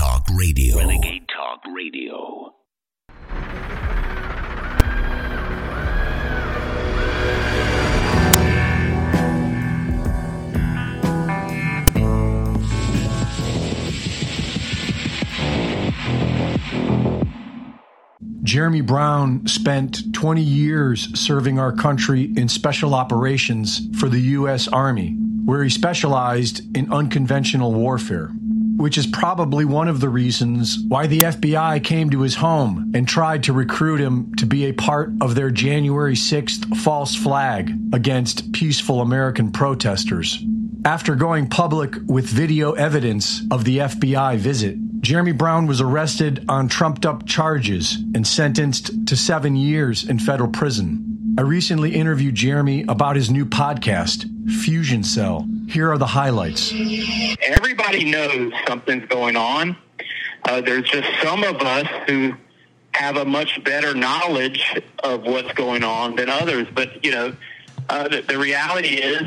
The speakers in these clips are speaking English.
Talk Radio. Renegade Talk Radio. Jeremy Brown spent 20 years serving our country in special operations for the U.S. Army, where he specialized in unconventional warfare, which is probably one of the reasons why the FBI came to his home and tried to recruit him to be a part of their January 6th false flag against peaceful American protesters. After going public with video evidence of the FBI visit, Jeremy Brown was arrested on trumped up charges and sentenced to seven years in federal prison. I recently interviewed Jeremy about his new podcast, Fusion Cell. Here are the highlights. everybody knows something's going on. Uh, there's just some of us who have a much better knowledge of what's going on than others. But you know, uh, the, the reality is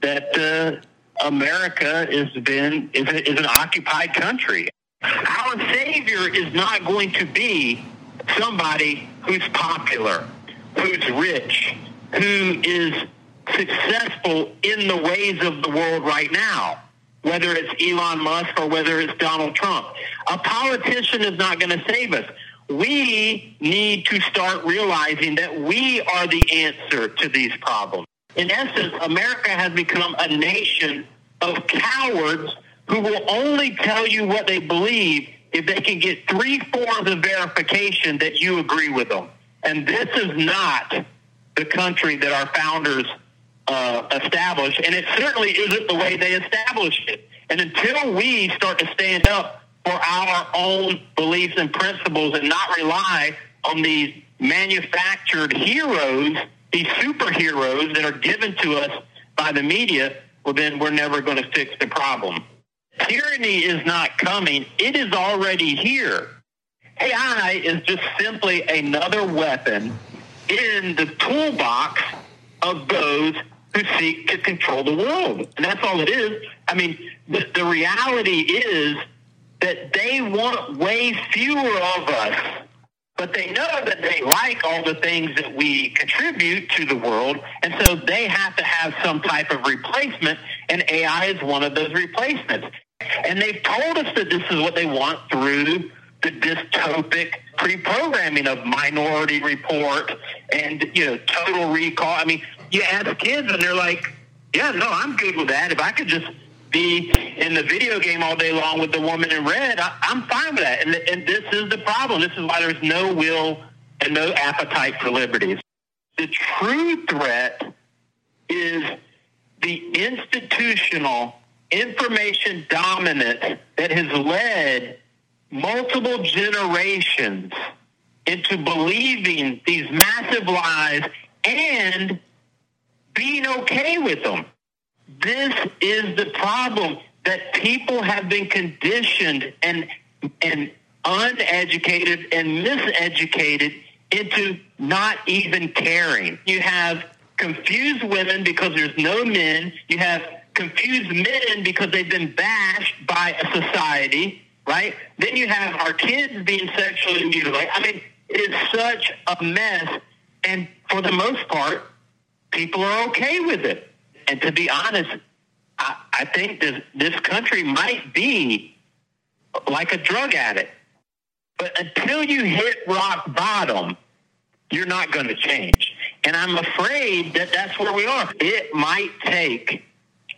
that uh, America has been is, a, is an occupied country. Our savior is not going to be somebody who's popular, who's rich, who is successful in the ways of the world right now, whether it's Elon Musk or whether it's Donald Trump. A politician is not going to save us. We need to start realizing that we are the answer to these problems. In essence, America has become a nation of cowards who will only tell you what they believe if they can get three forms of verification that you agree with them. And this is not the country that our founders uh, established, and it certainly isn't the way they established it. And until we start to stand up for our own beliefs and principles and not rely on these manufactured heroes, these superheroes that are given to us by the media, well, then we're never going to fix the problem. Tyranny is not coming. It is already here. AI is just simply another weapon in the toolbox of those who seek to control the world. And that's all it is. I mean, the, the reality is that they want way fewer of us, but they know that they like all the things that we contribute to the world. And so they have to have some type of replacement, and AI is one of those replacements. And they've told us that this is what they want through the dystopic pre-programming of Minority Report and you know Total Recall. I mean, you ask kids and they're like, "Yeah, no, I'm good with that. If I could just be in the video game all day long with the woman in red, I, I'm fine with that." And, and this is the problem. This is why there's no will and no appetite for liberties. The true threat is the institutional information dominance that has led multiple generations into believing these massive lies and being okay with them. This is the problem that people have been conditioned and and uneducated and miseducated into not even caring. You have confused women because there's no men. You have confused men because they've been bashed by a society, right? Then you have our kids being sexually mutilated. I mean, it is such a mess. And for the most part, people are okay with it. And to be honest, I, I think this, this country might be like a drug addict. But until you hit rock bottom, you're not going to change. And I'm afraid that that's where we are. It might take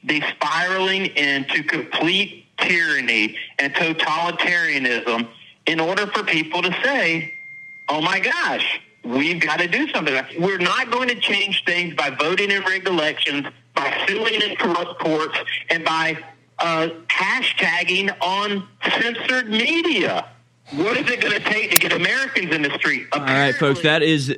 the spiraling into complete tyranny and totalitarianism in order for people to say, oh my gosh, we've got to do something. We're not going to change things by voting in rigged elections, by suing in corrupt courts, and by uh, hashtagging on censored media. What is it going to take to get Americans in the street? All right, folks, that is,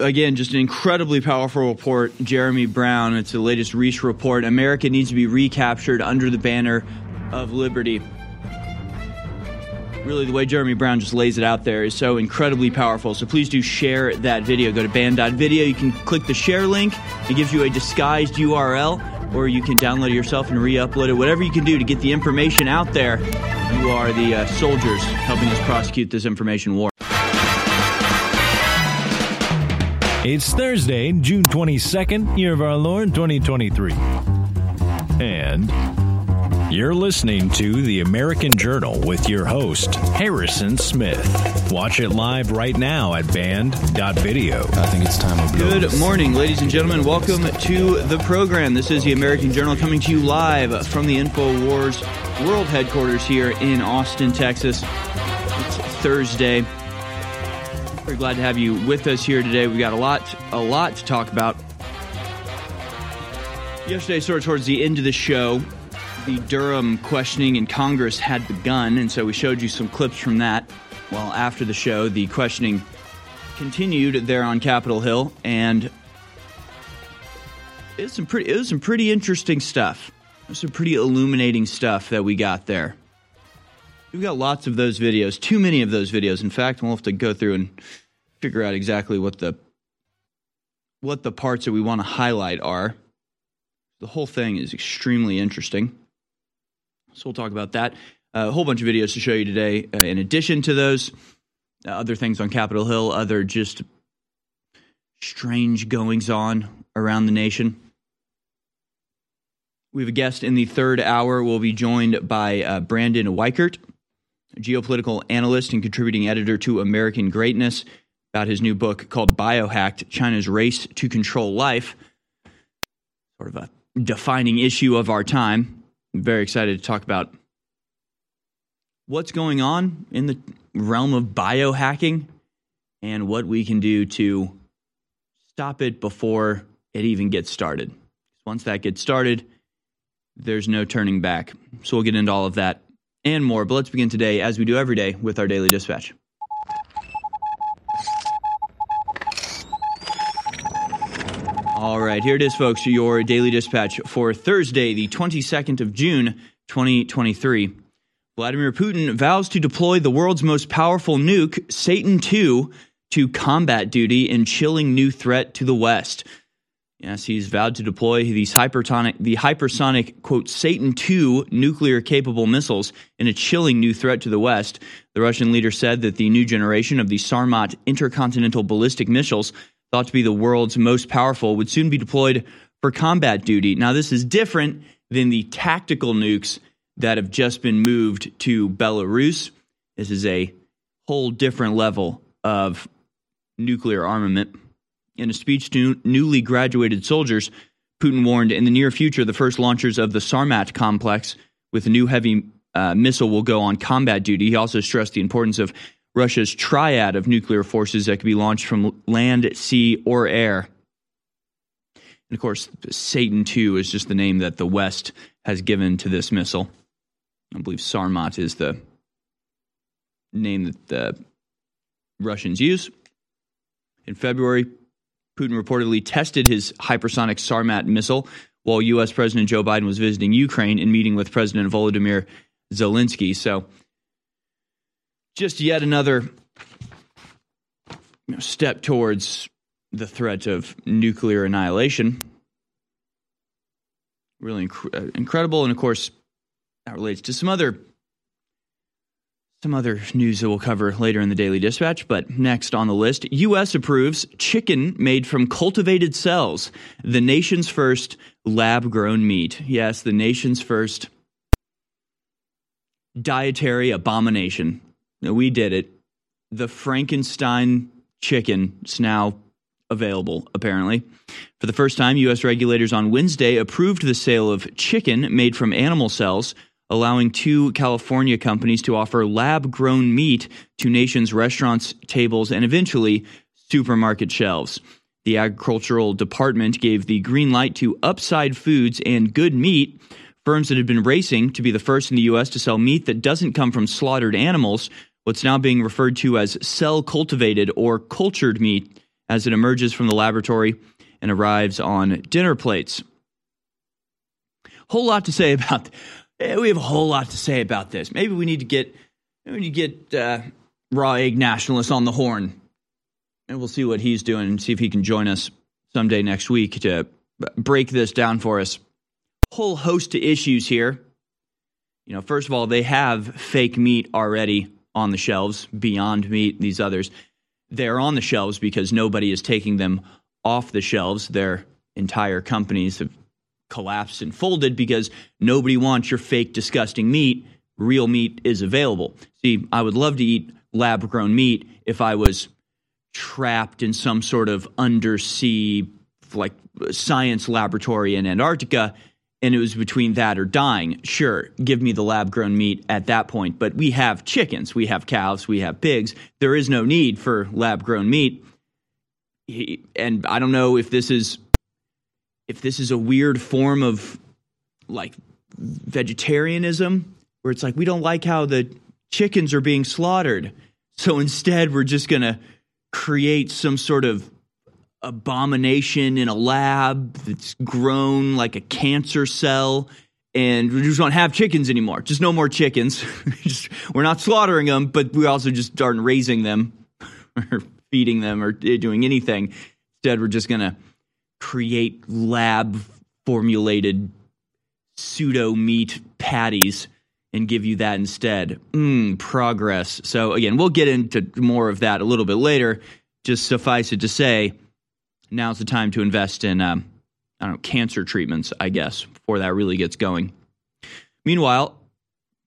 again, just an incredibly powerful report. Jeremy Brown, it's the latest Reach report. America needs to be recaptured under the banner of liberty. Really, the way Jeremy Brown just lays it out there is so incredibly powerful. So please do share that video. Go to band.video. You can click the share link, it gives you a disguised URL or you can download it yourself and re-upload it. Whatever you can do to get the information out there, you are the uh, soldiers helping us prosecute this information war. It's Thursday, June 22nd, year of our Lord 2023. And you're listening to the American Journal with your host, Harrison Smith. Watch it live right now at band.video. I think it's time to blow Good morning, ladies and gentlemen. Welcome to the program. This is the American Journal coming to you live from the InfoWars World Headquarters here in Austin, Texas. It's Thursday. We're glad to have you with us here today. We got a lot, a lot to talk about. Yesterday, sort of towards the end of the show, the Durham questioning in Congress had begun, and so we showed you some clips from that. Well, after the show, the questioning continued there on Capitol Hill, and it was some pretty, it was some pretty interesting stuff. It was some pretty illuminating stuff that we got there. We've got lots of those videos, too many of those videos. In fact, we'll have to go through and figure out exactly what the what the parts that we want to highlight are. The whole thing is extremely interesting. So we'll talk about that. Uh, a whole bunch of videos to show you today. Uh, in addition to those, uh, other things on Capitol Hill, other just strange goings on around the nation. We have a guest in the third hour. We'll be joined by uh, Brandon Weichert, geopolitical analyst and contributing editor to American Greatness, about his new book called Biohacked China's Race to Control Life. Sort of a defining issue of our time. I'm very excited to talk about what's going on in the realm of biohacking and what we can do to stop it before it even gets started. Once that gets started, there's no turning back. So we'll get into all of that and more. But let's begin today, as we do every day, with our daily dispatch. All right, here it is, folks, your daily dispatch for Thursday, the 22nd of June, 2023. Vladimir Putin vows to deploy the world's most powerful nuke, Satan II, to combat duty in chilling new threat to the West. Yes, he's vowed to deploy these hypertonic, the hypersonic, quote, Satan II nuclear capable missiles in a chilling new threat to the West. The Russian leader said that the new generation of the Sarmat intercontinental ballistic missiles, thought to be the world's most powerful, would soon be deployed for combat duty. Now, this is different than the tactical nukes that have just been moved to Belarus. This is a whole different level of nuclear armament. In a speech to newly graduated soldiers, Putin warned in the near future the first launchers of the Sarmat complex with a new heavy uh, missile will go on combat duty. He also stressed the importance of Russia's triad of nuclear forces that could be launched from land, sea, or air. And of course, Satan II is just the name that the West has given to this missile. I believe Sarmat is the name that the Russians use. In February, Putin reportedly tested his hypersonic Sarmat missile while U.S. President Joe Biden was visiting Ukraine and meeting with President Volodymyr Zelensky. So, just yet another step towards the threat of nuclear annihilation. Really inc- uh, incredible. And of course, that relates to some other some other news that we'll cover later in the Daily Dispatch, but next on the list, U.S. approves chicken made from cultivated cells, the nation's first lab grown meat. Yes, the nation's first dietary abomination. We did it. The Frankenstein chicken is now available, apparently. For the first time, U.S. regulators on Wednesday approved the sale of chicken made from animal cells allowing two California companies to offer lab grown meat to nation's restaurants, tables, and eventually supermarket shelves. The agricultural department gave the green light to Upside Foods and Good Meat, firms that had been racing to be the first in the U.S. to sell meat that doesn't come from slaughtered animals, what's now being referred to as cell cultivated or cultured meat, as it emerges from the laboratory and arrives on dinner plates. Whole lot to say about Eh, we have a whole lot to say about this. Maybe we need to get we need to get uh, raw egg nationalists on the horn, and we'll see what he's doing and see if he can join us someday next week to break this down for us. whole host of issues here. You know, first of all, they have fake meat already on the shelves, Beyond Meat, these others. They're on the shelves because nobody is taking them off the shelves. Their entire companies have collapsed and folded because nobody wants your fake, disgusting meat. Real meat is available. See, I would love to eat lab grown meat if I was trapped in some sort of undersea, like science laboratory in Antarctica and it was between that or dying, sure, give me the lab grown meat at that point. But we have chickens, we have cows, we have pigs. There is no need for lab grown meat. and I don't know if this is if this is a weird form of like vegetarianism where it's like we don't like how the chickens are being slaughtered. So instead we're just going to create some sort of abomination in a lab that's grown like a cancer cell and we just don't have chickens anymore. Just no more chickens. just, we're not slaughtering them, but we also just aren't raising them or feeding them or eh, doing anything. Instead, we're just going to create lab formulated pseudo meat patties and give you that instead. Mmm, progress. So, again, we'll get into more of that a little bit later. Just suffice it to say, now's the time to invest in um, I don't know cancer treatments, I guess, before that really gets going. Meanwhile,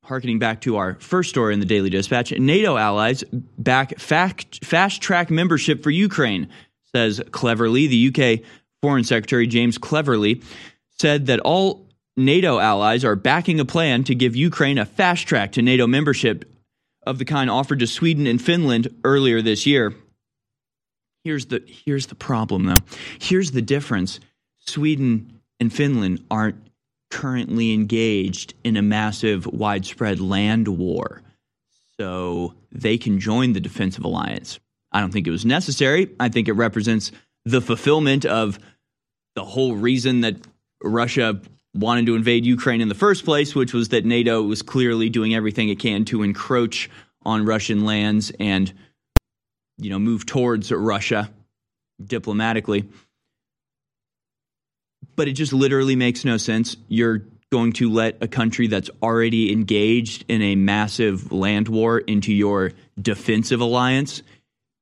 harkening back to our first story in the Daily Dispatch, NATO allies back fast track membership for Ukraine, says Cleverly. The UK Foreign Secretary James Cleverly said that all NATO allies are backing a plan to give Ukraine a fast track to NATO membership of the kind offered to Sweden and Finland earlier this year. Here's the here's the problem though. Here's the difference. Sweden and Finland aren't currently engaged in a massive widespread land war. So they can join the defensive alliance. I don't think it was necessary. I think it represents the fulfillment of the whole reason that Russia wanted to invade Ukraine in the first place, which was that NATO was clearly doing everything it can to encroach on Russian lands and you know, move towards Russia diplomatically. But it just literally makes no sense. You're going to let a country that's already engaged in a massive land war into your defensive alliance.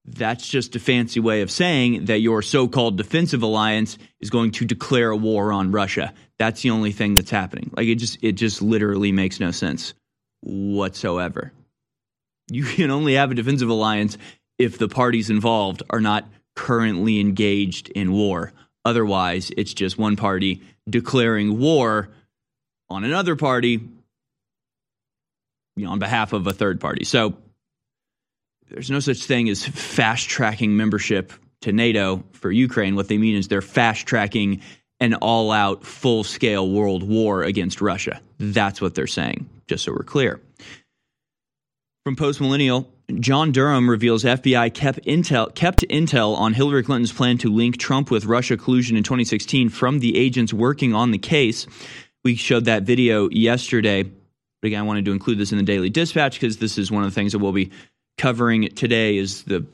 That's just a fancy way of saying that your so called defensive alliance is going to declare a war on Russia. That's the only thing that's happening. Like it just it just literally makes no sense whatsoever. You can only have a defensive alliance if the parties involved are not currently engaged in war. Otherwise, it's just one party declaring war on another party you know, on behalf of a third party. So there's no such thing as fast tracking membership to NATO for Ukraine. What they mean is they're fast tracking an all out, full scale world war against Russia. That's what they're saying, just so we're clear. From Post Millennial, John Durham reveals FBI kept intel, kept intel on Hillary Clinton's plan to link Trump with Russia collusion in 2016 from the agents working on the case. We showed that video yesterday. But again, I wanted to include this in the Daily Dispatch because this is one of the things that we'll be covering today is the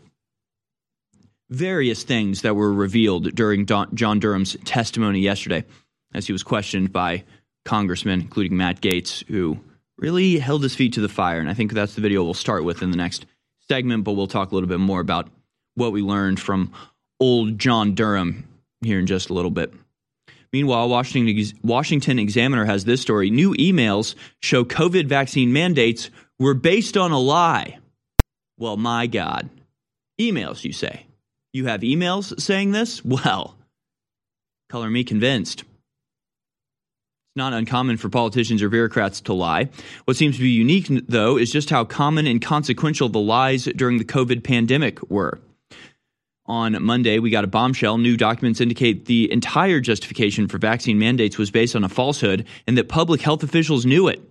various things that were revealed during Don, John Durham's testimony yesterday as he was questioned by congressmen, including Matt Gaetz who really held his feet to the fire. And I think that's the video we'll start with in the next segment, but we'll talk a little bit more about what we learned from old John Durham here in just a little bit. Meanwhile, Washington, Washington Examiner has this story. New emails show COVID vaccine mandates were based on a lie. Well, my God. Emails, you say. You have emails saying this? Well, color me convinced not uncommon for politicians or bureaucrats to lie. What seems to be unique, though, is just how common and consequential the lies during the COVID pandemic were. On Monday, we got a bombshell. New documents indicate the entire justification for vaccine mandates was based on a falsehood and that public health officials knew it.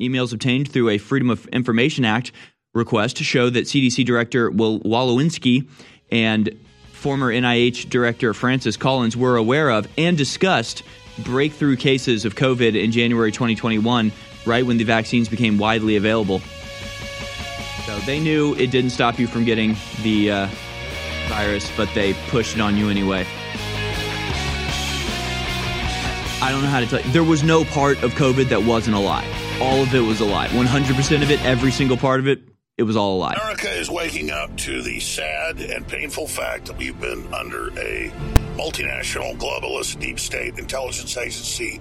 Emails obtained through a Freedom of Information Act request show that CDC Director Will Walensky and former NIH Director Francis Collins were aware of and discussed breakthrough cases of COVID in January 2021, right when the vaccines became widely available. So they knew it didn't stop you from getting the uh, virus, but they pushed it on you anyway. I don't know how to tell you. There was no part of COVID that wasn't a lie. All of it was a lie. 100% of it, every single part of it, it was all a lie. America is waking up to the sad and painful fact that we've been under a multinational, globalist, deep state intelligence agency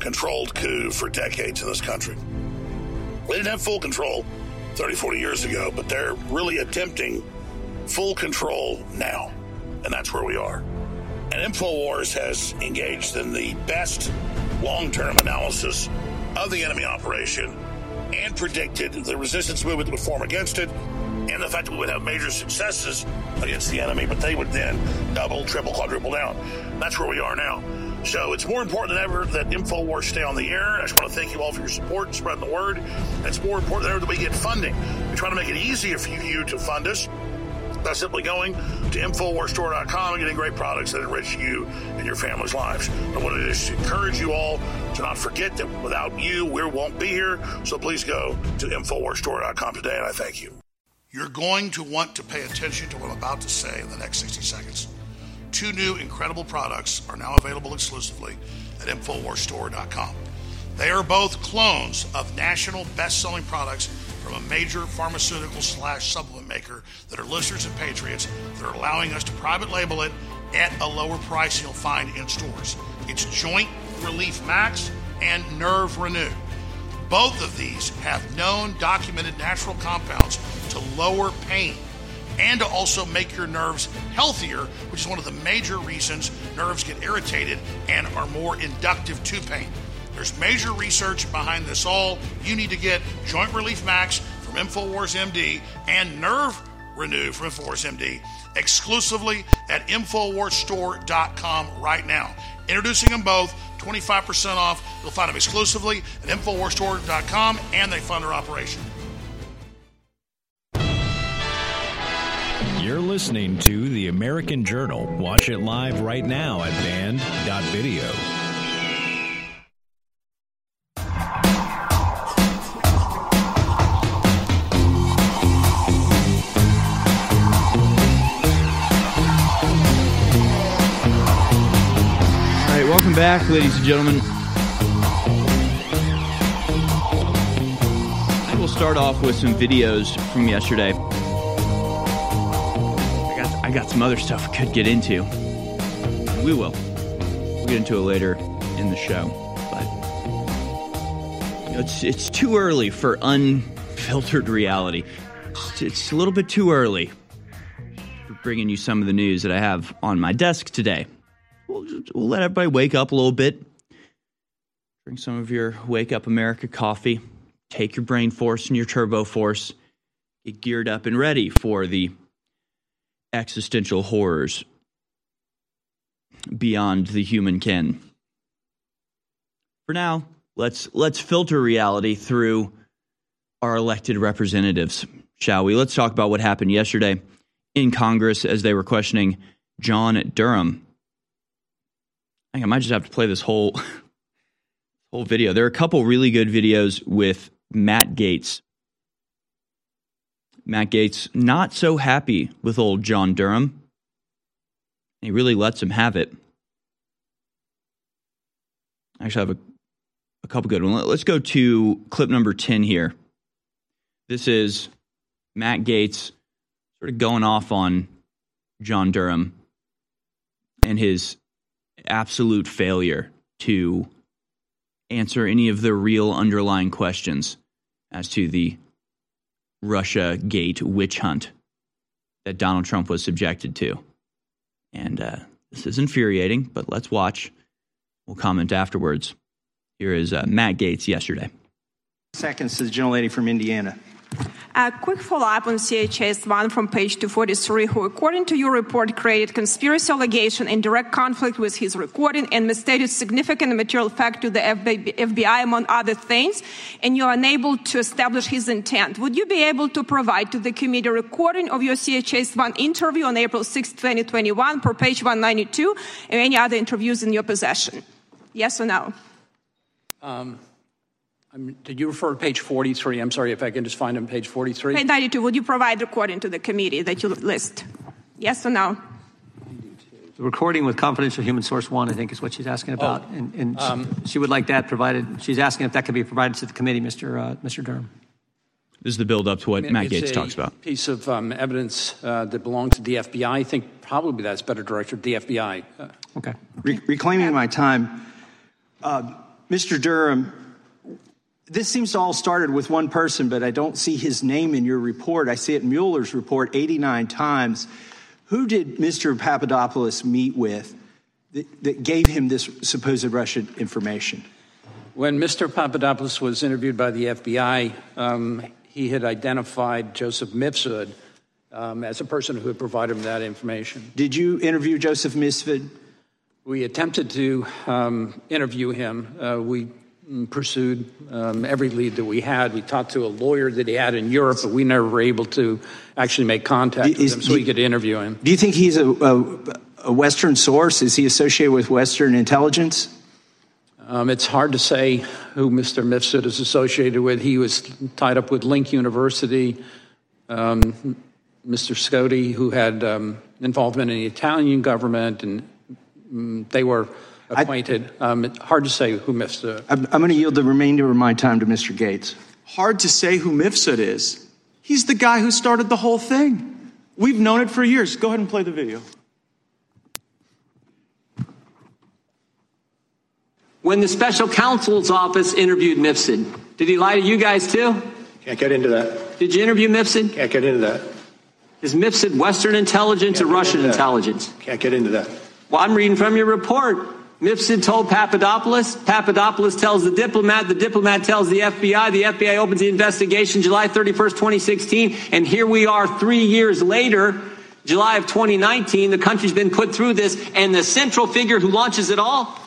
controlled coup for decades in this country. We didn't have full control 30, 40 years ago, but they're really attempting full control now. And that's where we are. And InfoWars has engaged in the best long term analysis of the enemy operation and predicted the resistance movement would form against it and the fact that we would have major successes against the enemy, but they would then double, triple, quadruple down. That's where we are now. So it's more important than ever that InfoWars stay on the air. I just want to thank you all for your support and spreading the word. It's more important than ever that we get funding. We try to make it easier for you to fund us by simply going to InfoWarsStore.com and getting great products that enrich you and your family's lives. I want to just encourage you all to not forget that without you, we won't be here. So please go to InfoWarsStore.com today, and I thank you. You're going to want to pay attention to what I'm about to say in the next 60 seconds. Two new incredible products are now available exclusively at InfoWarsStore.com. They are both clones of national best selling products from a major pharmaceutical slash supplement maker that are listeners and patriots that are allowing us to private label it at a lower price you'll find in stores. It's Joint Relief Max and Nerve Renew. Both of these have known documented natural compounds to lower pain and to also make your nerves healthier, which is one of the major reasons nerves get irritated and are more inductive to pain. There's major research behind this all. You need to get Joint Relief Max from InfoWars MD and Nerve Renew from InfoWars MD exclusively at InfoWarsStore.com right now. Introducing them both, 25% off. You'll find them exclusively at InfoWarsStore.com and they fund our operation. You're listening to The American Journal. Watch it live right now at band.video. welcome back, ladies and gentlemen. I will start off with some videos from yesterday. I got, I got some other stuff we could get into. We will. We'll get into it later in the show. But it's it's too early for unfiltered reality. It's, it's a little bit too early for bringing you some of the news that I have on my desk today we'll, we'll let everybody wake up a little bit. Drink some of your Wake Up America coffee. Take your brain force and your turbo force. Get geared up and ready for the existential horrors beyond the human ken. For now, let's let's filter reality through our elected representatives, shall we? Let's talk about what happened yesterday in Congress as they were questioning John Durham I, think I might just have to play this whole whole video. There are a couple really good videos with Matt Gaetz. Matt Gaetz not so happy with old John Durham. He really lets him have it. I actually have a, a couple good ones. Let's go to clip number 10 here. This is Matt Gaetz sort of going off on John Durham and his absolute failure to answer any of the real underlying questions as to the Russia Gate witch hunt that Donald Trump was subjected to. And uh, this is infuriating, but let's watch. We'll comment afterwards. Here is uh, Matt Gaetz yesterday. Seconds to the gentlelady from Indiana. A quick follow-up on CHS-1 from page 243, who, according to your report, created conspiracy allegation in direct conflict with his recording and misstated significant material fact to the FBI, among other things, and you're unable to establish his intent. Would you be able to provide to the committee a recording of your CHS-1 interview on April 6, 2021, per page 192, and any other interviews in your possession? Yes or no? Um. I'm, did you refer to page 43? I'm sorry if I can just find on page 43. Page 92, would you provide the recording to the committee that you list? Yes or no? The recording with confidential human source one, I think, is what she's asking about, Oh, and, and she- um, she would like that provided. She's asking if that could be provided to the committee, Mr. Uh, Mr. Durham. This is the build up to what Matt Gaetz a talks about. Piece of um, evidence uh, that belongs to the FBI. I think probably that's better directed to the FBI. Uh, Okay. Re- reclaiming my time, uh, Mr. Durham. This seems to all started with one person, but I don't see his name in your report. I see it in Mueller's report 89 times. Who did Mr. Papadopoulos meet with that, that gave him this supposed Russian information? When Mr. Papadopoulos was interviewed by the FBI, um, he had identified Joseph Mifsud um, as a person who had provided him that information. Did you interview Joseph Mifsud? We attempted to um, interview him. Uh, we pursued um, every lead that we had. We talked to a lawyer that he had in Europe, but we never were able to actually make contact with him so we could interview him. Do you think he's a, a, a Western source? Is he associated with Western intelligence? Um, it's hard to say who Mr. Mifsud is associated with. He was tied up with Link University. Um, Mr. Scotti, who had um, involvement in the Italian government, and mm, they were acquainted. um, hard to say who Mifsud. I'm, I'm going to yield the remainder of my time to Mr. Gaetz. hard to say who Mifsud is. He's the guy who started the whole thing. We've known it for years. Go ahead and play the video. When the special counsel's office interviewed Mifsud, did he lie to you guys too? Can't get into that. Did you interview Mifsud? Can't get into that. Is Mifsud Western intelligence or Can't get Russian into that. intelligence? Can't get into that. Well, I'm reading from your report. Mifsud told Papadopoulos. Papadopoulos tells the diplomat. The diplomat tells the FBI. The FBI opens the investigation July 31st, 2016. And here we are three years later, July of 2019. The country's been put through this. And the central figure who launches it all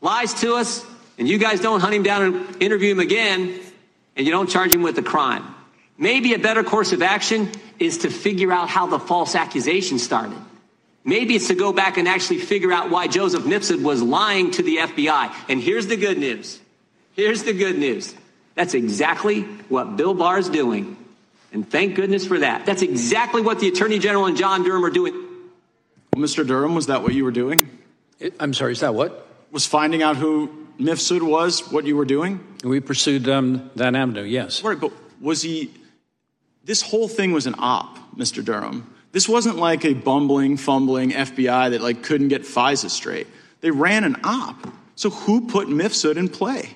lies to us. And you guys don't hunt him down and interview him again. And you don't charge him with a crime. Maybe a better course of action is to figure out how the false accusation started. Maybe it's to go back and actually figure out why Joseph Mifsud was lying to the FBI. And here's the good news. Here's the good news. That's exactly what Bill Barr is doing. And thank goodness for that. That's exactly what the Attorney General and John Durham are doing. Well, Mr. Durham, was that what you were doing? I'm sorry, is that what? Was finding out who Mifsud was what you were doing? We pursued um, that avenue, yes. Right, but was he. This whole thing was an op, Mr. Durham. This wasn't like a bumbling, fumbling FBI that like couldn't get FISA straight. They ran an op. So who put Mifsud in play?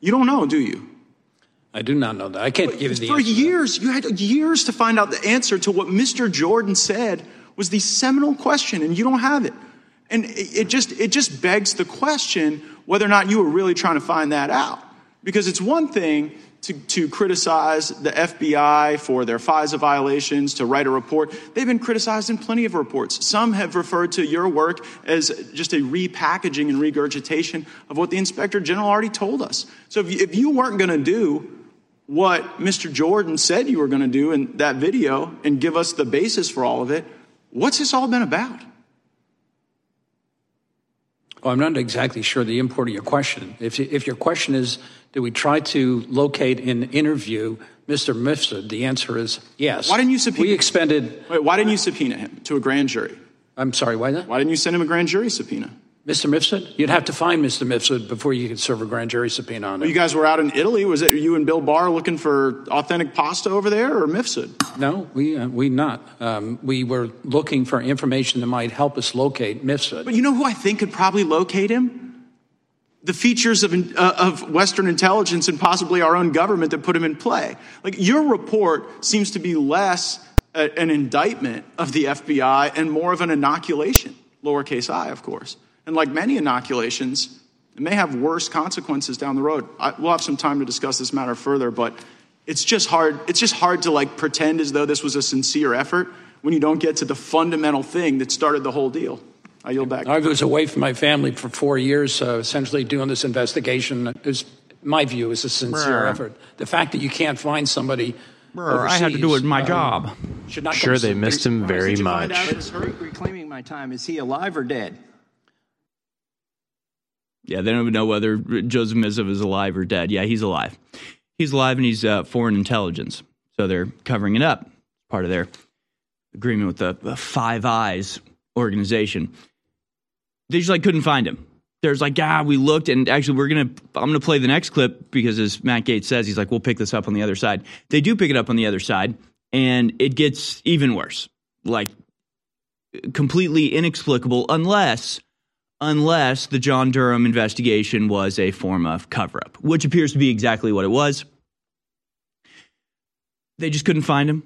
You don't know, do you? I do not know that. I can't give you the For years, you had years to find out the answer to what Mr. Jordan said was the seminal question, and you don't have it. And it just it just begs the question whether or not you were really trying to find that out. Because it's one thing to, to criticize the FBI for their FISA violations, to write a report. They've been criticized in plenty of reports. Some have referred to your work as just a repackaging and regurgitation of what the Inspector General already told us. So if you, if you weren't going to do what Mr. Jordan said you were going to do in that video and give us the basis for all of it, what's this all been about? Well, I'm not exactly sure the import of your question. If, if your question is, did we try to locate and interview Mr. Mifsud, the answer is yes. Why didn't you subpoena? We expended. Wait, why didn't you subpoena him to a grand jury? I'm sorry, why not? Why didn't you send him a grand jury subpoena? Mr. Mifsud? You'd have to find Mr. Mifsud before you could serve a grand jury subpoena on Well, you guys were out in Italy. Was it you and Bill Barr looking for authentic pasta over there, or Mifsud? No, we uh, we not. Um, we were looking for information that might help us locate Mifsud. But you know who I think could probably locate him? The features of, uh, of Western intelligence and possibly our own government that put him in play. Like your report seems to be less a, an indictment of the FBI and more of an inoculation, lowercase i, of course. And like many inoculations, it may have worse consequences down the road. I, we'll have some time to discuss this matter further, but it's just hard. It's just hard to like pretend as though this was a sincere effort when you don't get to the fundamental thing that started the whole deal. I yield back. I was away from my family for four years, uh, essentially doing this investigation. Is my view is a sincere Brr. effort. The fact that you can't find somebody. Brr, I had to do it in my overseas, job. um, Should not Sure, they missed him very Did you find much. reclaiming my time? Is he alive or dead? Yeah, they don't even know whether Joseph Mifsud is alive or dead. Yeah, he's alive. He's alive and he's uh, foreign intelligence. So they're covering it up. Part of their agreement with the, the Five Eyes organization. They just like couldn't find him. There's like, ah, we looked, and actually, we're gonna. I'm gonna play the next clip because, as Matt Gaetz says, he's like, we'll pick this up on the other side. They do pick it up on the other side, and it gets even worse. Like completely inexplicable, unless unless the John Durham investigation was a form of cover up, which appears to be exactly what it was. They just couldn't find him.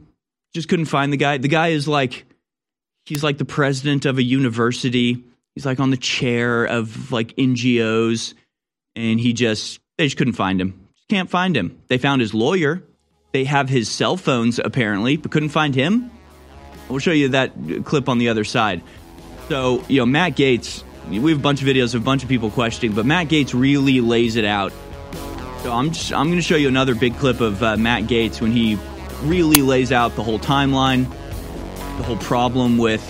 Just couldn't find the guy. The guy is like, he's like the president of a university. He's like on the chair of like NGOs. And he just, they just couldn't find him. Just can't find him. They found his lawyer. They have his cell phones apparently, but couldn't find him. We'll show you that clip on the other side. So, you know, Matt Gaetz, we have a bunch of videos of a bunch of people questioning, but Matt Gaetz really lays it out. So I'm just I'm going to show you another big clip of uh, Matt Gaetz when he really lays out the whole timeline, the whole problem with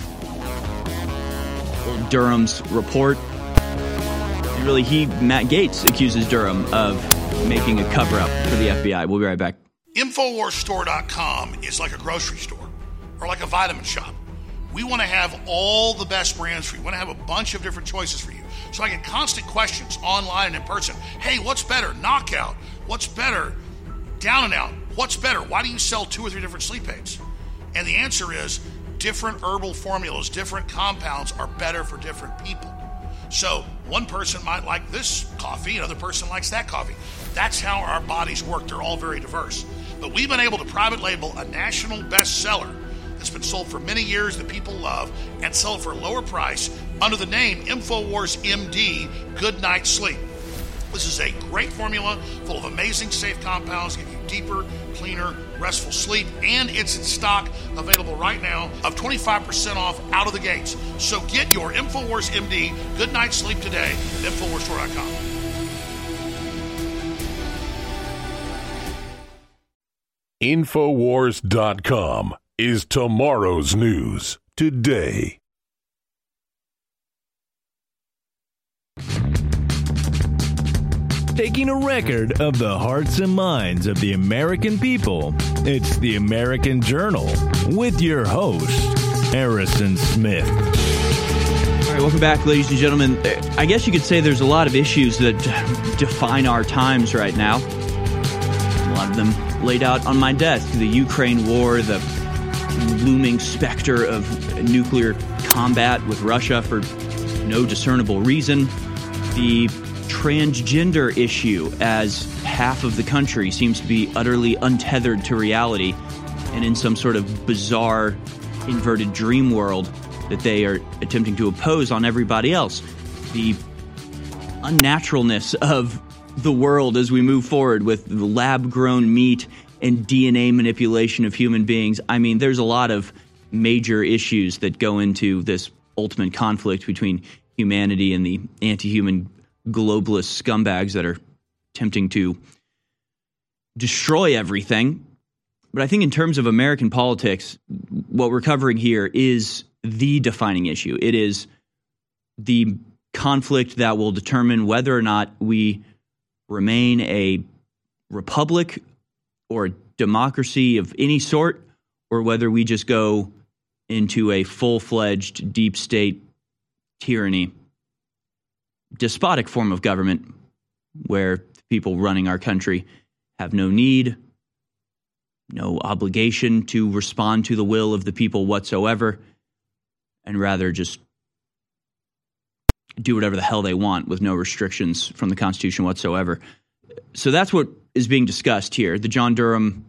Durham's report. And really, he Matt Gaetz accuses Durham of making a cover up for the FBI. We'll be right back. Infowarsstore.com is like a grocery store or like a vitamin shop. We want to have all the best brands for you. We want to have a bunch of different choices for you. So I get constant questions online and in person. Hey, what's better? Knockout. What's better? Down and out. What's better? Why do you sell two or three different sleep aids? And the answer is different herbal formulas, different compounds are better for different people. So one person might like this coffee, another person likes that coffee. That's how our bodies work. They're all very diverse. But we've been able to private label a national bestseller that's been sold for many years that people love and sell for a lower price under the name InfoWars MD Good Night Sleep. This is a great formula full of amazing safe compounds, give you deeper, cleaner, restful sleep, and it's in stock available right now of 25% off out of the gates. So get your InfoWars MD Good Night Sleep today at InfoWarsStore.com. Infowars.com is tomorrow's news today. Taking a record of the hearts and minds of the American people, it's the American Journal with your host, Harrison Smith. All right, welcome back, ladies and gentlemen. Uh, I guess you could say there's a lot of issues that define our times right now. A lot of them laid out on my desk the Ukraine war, the looming specter of nuclear combat with Russia for no discernible reason, the transgender issue, as half of the country seems to be utterly untethered to reality and in some sort of bizarre inverted dream world that they are attempting to oppose on everybody else. The unnaturalness of the world as we move forward with lab grown meat and DNA manipulation of human beings. I mean, there's a lot of major issues that go into this ultimate conflict between humanity and the anti human globalist scumbags that are attempting to destroy everything. But I think, in terms of American politics, what we're covering here is the defining issue. It is the conflict that will determine whether or not we remain a republic or democracy of any sort, or whether we just go into a full fledged deep state tyranny, despotic form of government where people running our country have no need, no obligation to respond to the will of the people whatsoever, and rather just do whatever the hell they want with no restrictions from the Constitution whatsoever. So that's what is being discussed here. The John Durham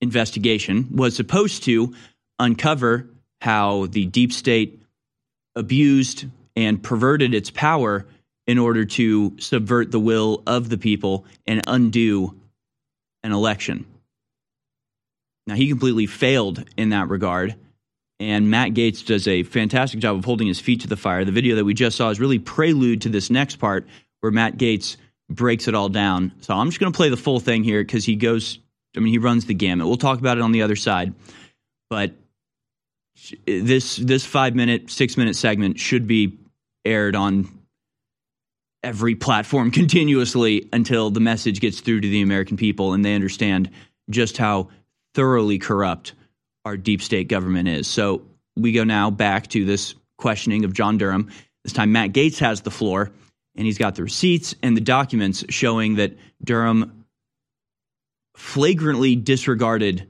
investigation was supposed to uncover how the deep state abused and perverted its power in order to subvert the will of the people and undo an election. Now, he completely failed in that regard. And Matt Gaetz does a fantastic job of holding his feet to the fire. The video that we just saw is really prelude to this next part where Matt Gaetz breaks it all down. So I'm just going to play the full thing here because he goes, I mean, he runs the gamut. We'll talk about it on the other side. But this this five minute, six minute segment should be aired on every platform continuously until the message gets through to the American people and they understand just how thoroughly corrupt our deep state government is. So we go now back to this questioning of John Durham. This time, Matt Gaetz has the floor, and he's got the receipts and the documents showing that Durham flagrantly disregarded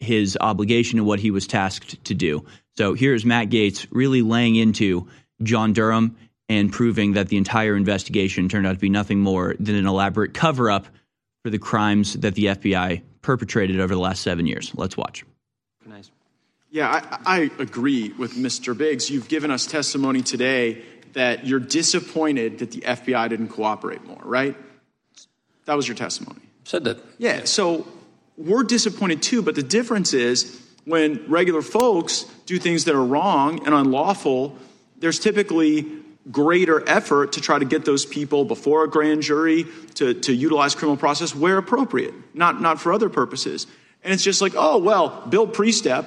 his obligation and what he was tasked to do. So here's Matt Gaetz really laying into John Durham and proving that the entire investigation turned out to be nothing more than an elaborate cover up for the crimes that the FBI perpetrated over the last seven years. Let's watch. Nice. Yeah, I, I agree with Mr. Biggs. You've given us testimony today that you're disappointed that the FBI didn't cooperate more, right? That was your testimony. Said that. Yeah, so we're disappointed too, but the difference is when regular folks do things that are wrong and unlawful, there's typically greater effort to try to get those people before a grand jury to, to utilize criminal process where appropriate, not, not for other purposes. And it's just like, oh, well, Bill Priestep,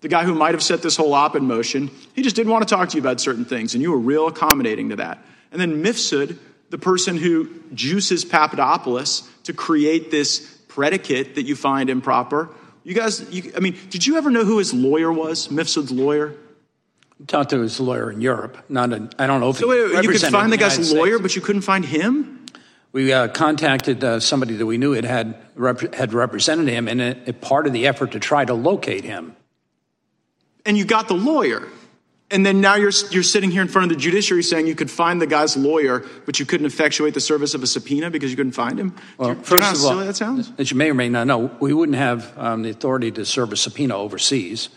the guy who might have set this whole op in motion, he just didn't want to talk to you about certain things, and you were real accommodating to that. And then Mifsud, the person who juices Papadopoulos to create this predicate that you find improper. You guys, you, I mean, did you ever know who his lawyer was, Mifsud's lawyer? Talked to his lawyer in Europe. Not a, I don't know if so. Wait, wait, you could find the guy's lawyer, but you couldn't find him. We uh, contacted uh, somebody that we knew had had, rep- had represented him, and a, a part of the effort to try to locate him. And you got the lawyer. And then now you're, you're sitting here in front of the judiciary saying you could find the guy's lawyer, but you couldn't effectuate the service of a subpoena because you couldn't find him. Well, do you, first you know how of all, that sounds? As you may or may not know, we wouldn't have um, the authority to serve a subpoena overseas.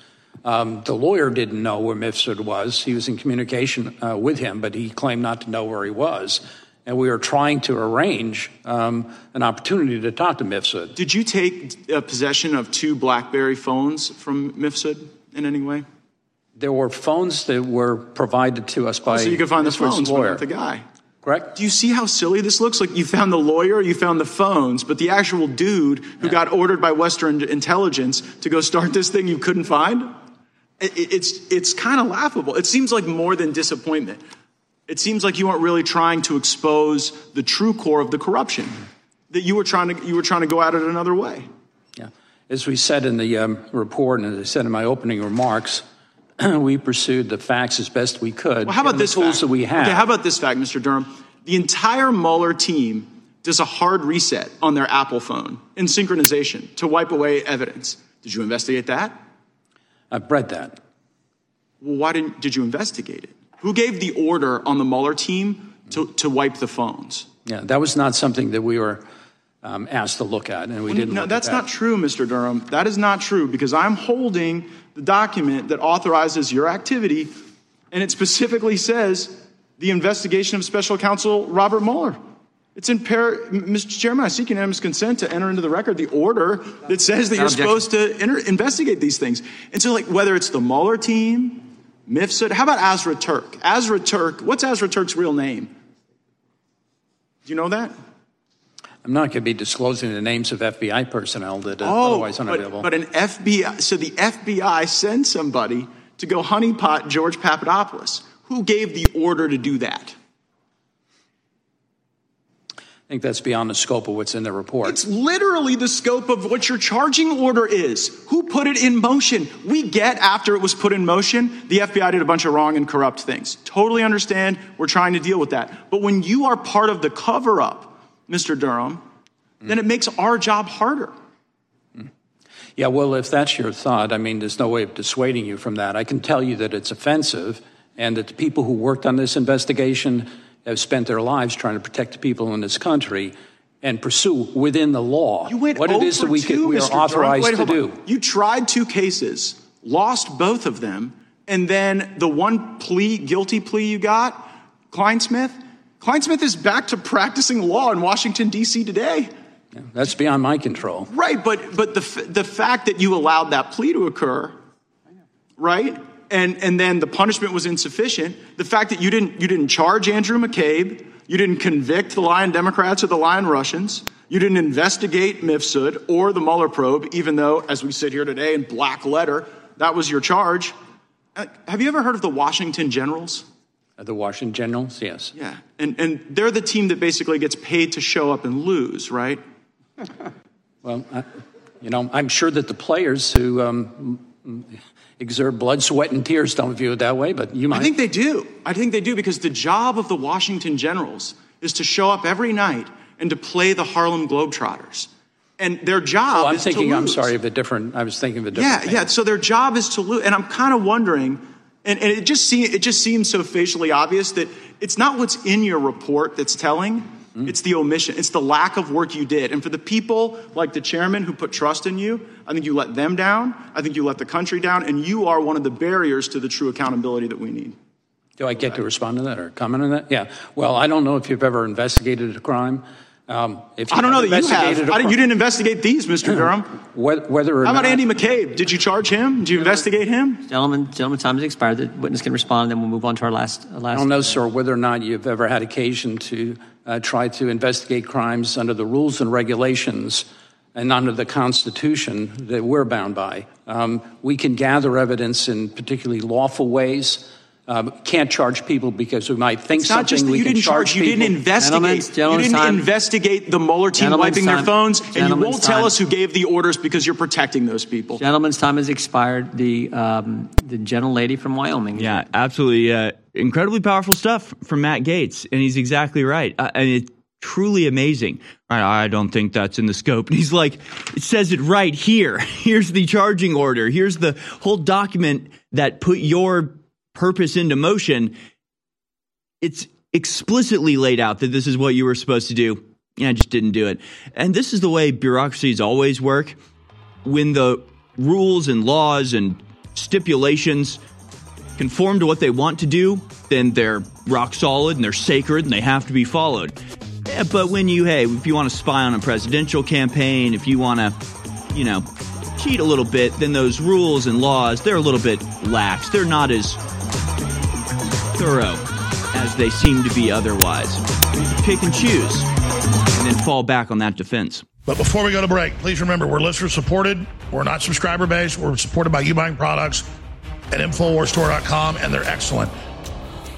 Um, the lawyer didn't know where Mifsud was. He was in communication uh, with him, but he claimed not to know where he was. And we were trying to arrange um, an opportunity to talk to Mifsud. Did you take uh, possession of two BlackBerry phones from Mifsud in any way? There were phones that were provided to us by Oh, so you could find the phones, lawyer. not the guy. Correct. Do you see how silly this looks? Like you found the lawyer, you found the phones, but the actual dude who got ordered by Western intelligence to go start this thing you couldn't find? It- it- It's, it's kind of laughable. It seems like more than disappointment. It seems like you weren't really trying to expose the true core of the corruption. That you were trying to, you were trying to go at it another way. As we said in the um, report, and as I said in my opening remarks, we pursued the facts as best we could. Well, how about this tools fact? that we have? Okay, how about this fact, Mr. Durham? The entire Mueller team does a hard reset on their Apple phone in synchronization to wipe away evidence. Did you investigate that? I've read that. Well, why didn't did you investigate it? Who gave the order on the Mueller team to, to wipe the phones? Yeah, that was not something that we were um, asked to look at, and we didn't. No, look that's at that. not true, Mr. Durham. That is not true because I'm holding the document that authorizes your activity, and it specifically says the investigation of Special Counsel Robert Mueller. It's in par- Mr. Chairman, I seek unanimous consent to enter into the record the order that says that you're supposed to enter- investigate these things. And so, like, whether it's the Mueller team, MIFSUD, how about Azra Turk? Azra Turk, what's Azra Turk's real name? Do you know that? I'm not going to be disclosing the names of FBI personnel that are Oh, otherwise unavailable. but, but an FBI, so the FBI sends somebody to go honeypot George Papadopoulos. Who gave the order to do that? I think that's beyond the scope of what's in the report. It's literally the scope of what your charging order is. Who put it in motion? We get after it was put in motion, the FBI did a bunch of wrong and corrupt things. Totally understand. We're trying to deal with that. But when you are part of the cover up, Mr. Durham, then it makes our job harder. Yeah, well, if that's your thought, I mean, there's no way of dissuading you from that. I can tell you that it's offensive and that the people who worked on this investigation have spent their lives trying to protect the people in this country and pursue within the law what it is that we, over can, two, we are authorized Wait, to do. on. You tried two cases, lost both of them, and then the one plea, guilty plea you got, Clinesmith, Clinesmith is back to practicing law in Washington D.C. today. That's beyond my control. Right, but but the f- the fact that you allowed that plea to occur, right, and and then the punishment was insufficient. The fact that you didn't you didn't charge Andrew McCabe, you didn't convict the Lion Democrats or the Lion Russians, you didn't investigate Mifsud or the Mueller probe, even though, as we sit here today in black letter, that was your charge. Uh, Have you ever heard of the Washington Generals? The Washington Generals, yes. Yeah, and and they're the team that basically gets paid to show up and lose, right? Well, I, you know, I'm sure that the players who um, exert blood, sweat, and tears don't view it that way, but you might. I think they do. I think they do because the job of the Washington Generals is to show up every night and to play the Harlem Globetrotters. And their job Oh, I'm thinking, I'm sorry, of a different, I was thinking of a different. Yeah, yeah. So their job is to lose, and I'm kind of wondering, and, and it just seems it just seems so facially obvious that it's not what's in your report that's telling. Hmm? It's the omission. It's the lack of work you did. And for the people like the chairman who put trust in you, I think you let them down. I think you let the country down, and you are one of the barriers to the true accountability that we need. Do I get to respond to that or comment on that? Yeah. Well, I don't know if you've ever investigated a crime. Um, if I don't know that you investigated have. a I didn't- you didn't investigate these, Mr. Durham. Whether, whether or How about not, Andy McCabe? Did you charge him? Did you investigate him? Gentlemen, gentlemen, time has expired. The witness can respond, and then we'll move on to our last. uh, I last don't know, sir, whether or not you've ever had occasion to uh, try to investigate crimes under the rules and regulations and under the Constitution that we're bound by. Um, we can gather evidence in particularly lawful ways. Uh, can't charge people because we might think It's not something. just that we you can didn't charge, you people. didn't investigate. you didn't investigate the Mueller team Gentlemen's wiping their time. phones, and you won't tell us who gave the orders because you're protecting those people. Gentlemen's time has expired. The um, the gentle lady from Wyoming. Yeah, absolutely. Uh, incredibly powerful stuff from Matt Gaetz, and he's exactly right. Uh, and it's truly amazing. I, I don't think that's in the scope. And he's like, it says it right here. Here's the charging order. Here's the whole document that put your purpose into motion. It's explicitly laid out that this is what you were supposed to do. Yeah, I just didn't do it. And this is the way bureaucracies always work. When the rules and laws and stipulations conform to what they want to do, then they're rock solid and they're sacred and they have to be followed. Yeah, but when you, hey, if you want to spy on a presidential campaign, if you want to, you know, cheat a little bit, then those rules and laws, they're a little bit lax. They're not as thorough as they seem to be otherwise. Pick and choose and then fall back on that defense. But before we go to break, please remember we're listener supported. We're not subscriber based. We're supported by you buying products at InfoWarsStore.com, and they're excellent.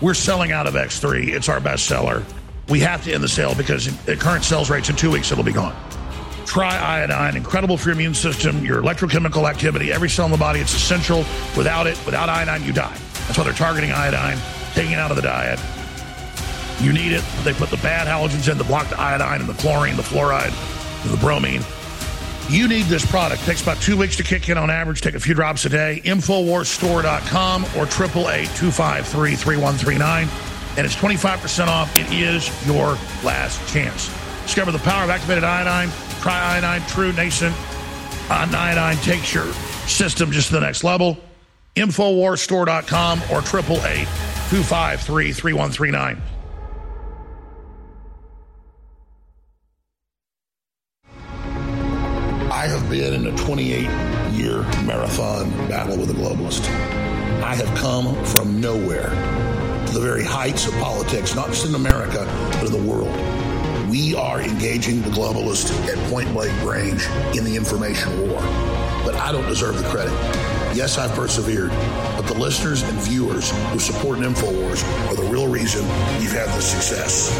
We're selling out of X3. It's our best seller. We have to end the sale because at current sales rates in two weeks, it'll be gone. Try iodine, incredible for your immune system, your electrochemical activity, every cell in the body. It's essential. Without it, without iodine, you die. That's why they're targeting iodine, taking it out of the diet. You need it. They put the bad halogens in to block the iodine and the chlorine, the fluoride, and the bromine. You need this product. It takes about two weeks to kick in on average. Take a few drops a day. Infowarsstore.com or 888-253-3139. And it's 25% off. It is your last chance. Discover the power of activated iodine. Try iodine. True nascent iodine takes your system just to the next level. Infowarsstore.com or 888-253-3139. I have been in a 28 year marathon battle with a globalist. I have come from nowhere to the very heights of politics, not just in America, but in the world. We are engaging the globalist at point blank range in the information war. But I don't deserve the credit. Yes, I've persevered, but the listeners and viewers who support InfoWars are the real reason we've had this success.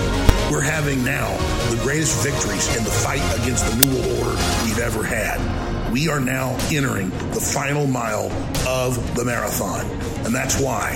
We're having now the greatest victories in the fight against the New World Order we've ever had. We are now entering the final mile of the marathon. And that's why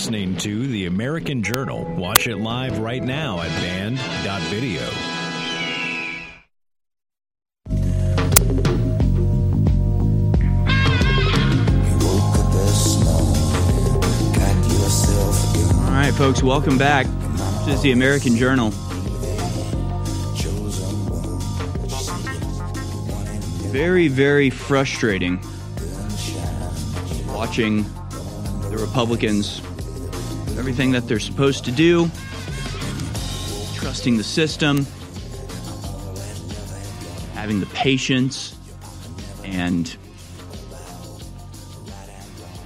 Listening to The American Journal. Watch it live right now at band.video. All right, folks, welcome back. This is the American Journal. Very, very frustrating watching the Republicans everything that they're supposed to do, trusting the system, having the patience and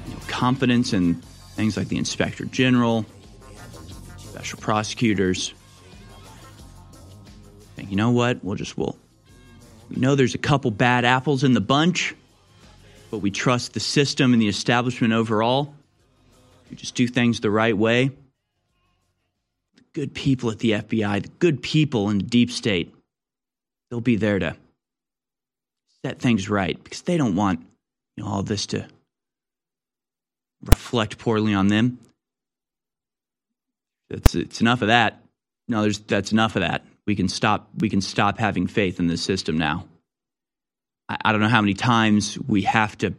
you know, confidence in things like the inspector general, special prosecutors. And you know what? We'll just we'll we know there's a couple bad apples in the bunch, but we trust the system and the establishment overall. We just do things the right way. The good people at the FBI, the good people in the deep state, they'll be there to set things right because they don't want you know, all this to reflect poorly on them. That's it's enough of that. No, there's that's enough of that. We can stop. We can stop having faith in this system now. I, I don't know how many times we have to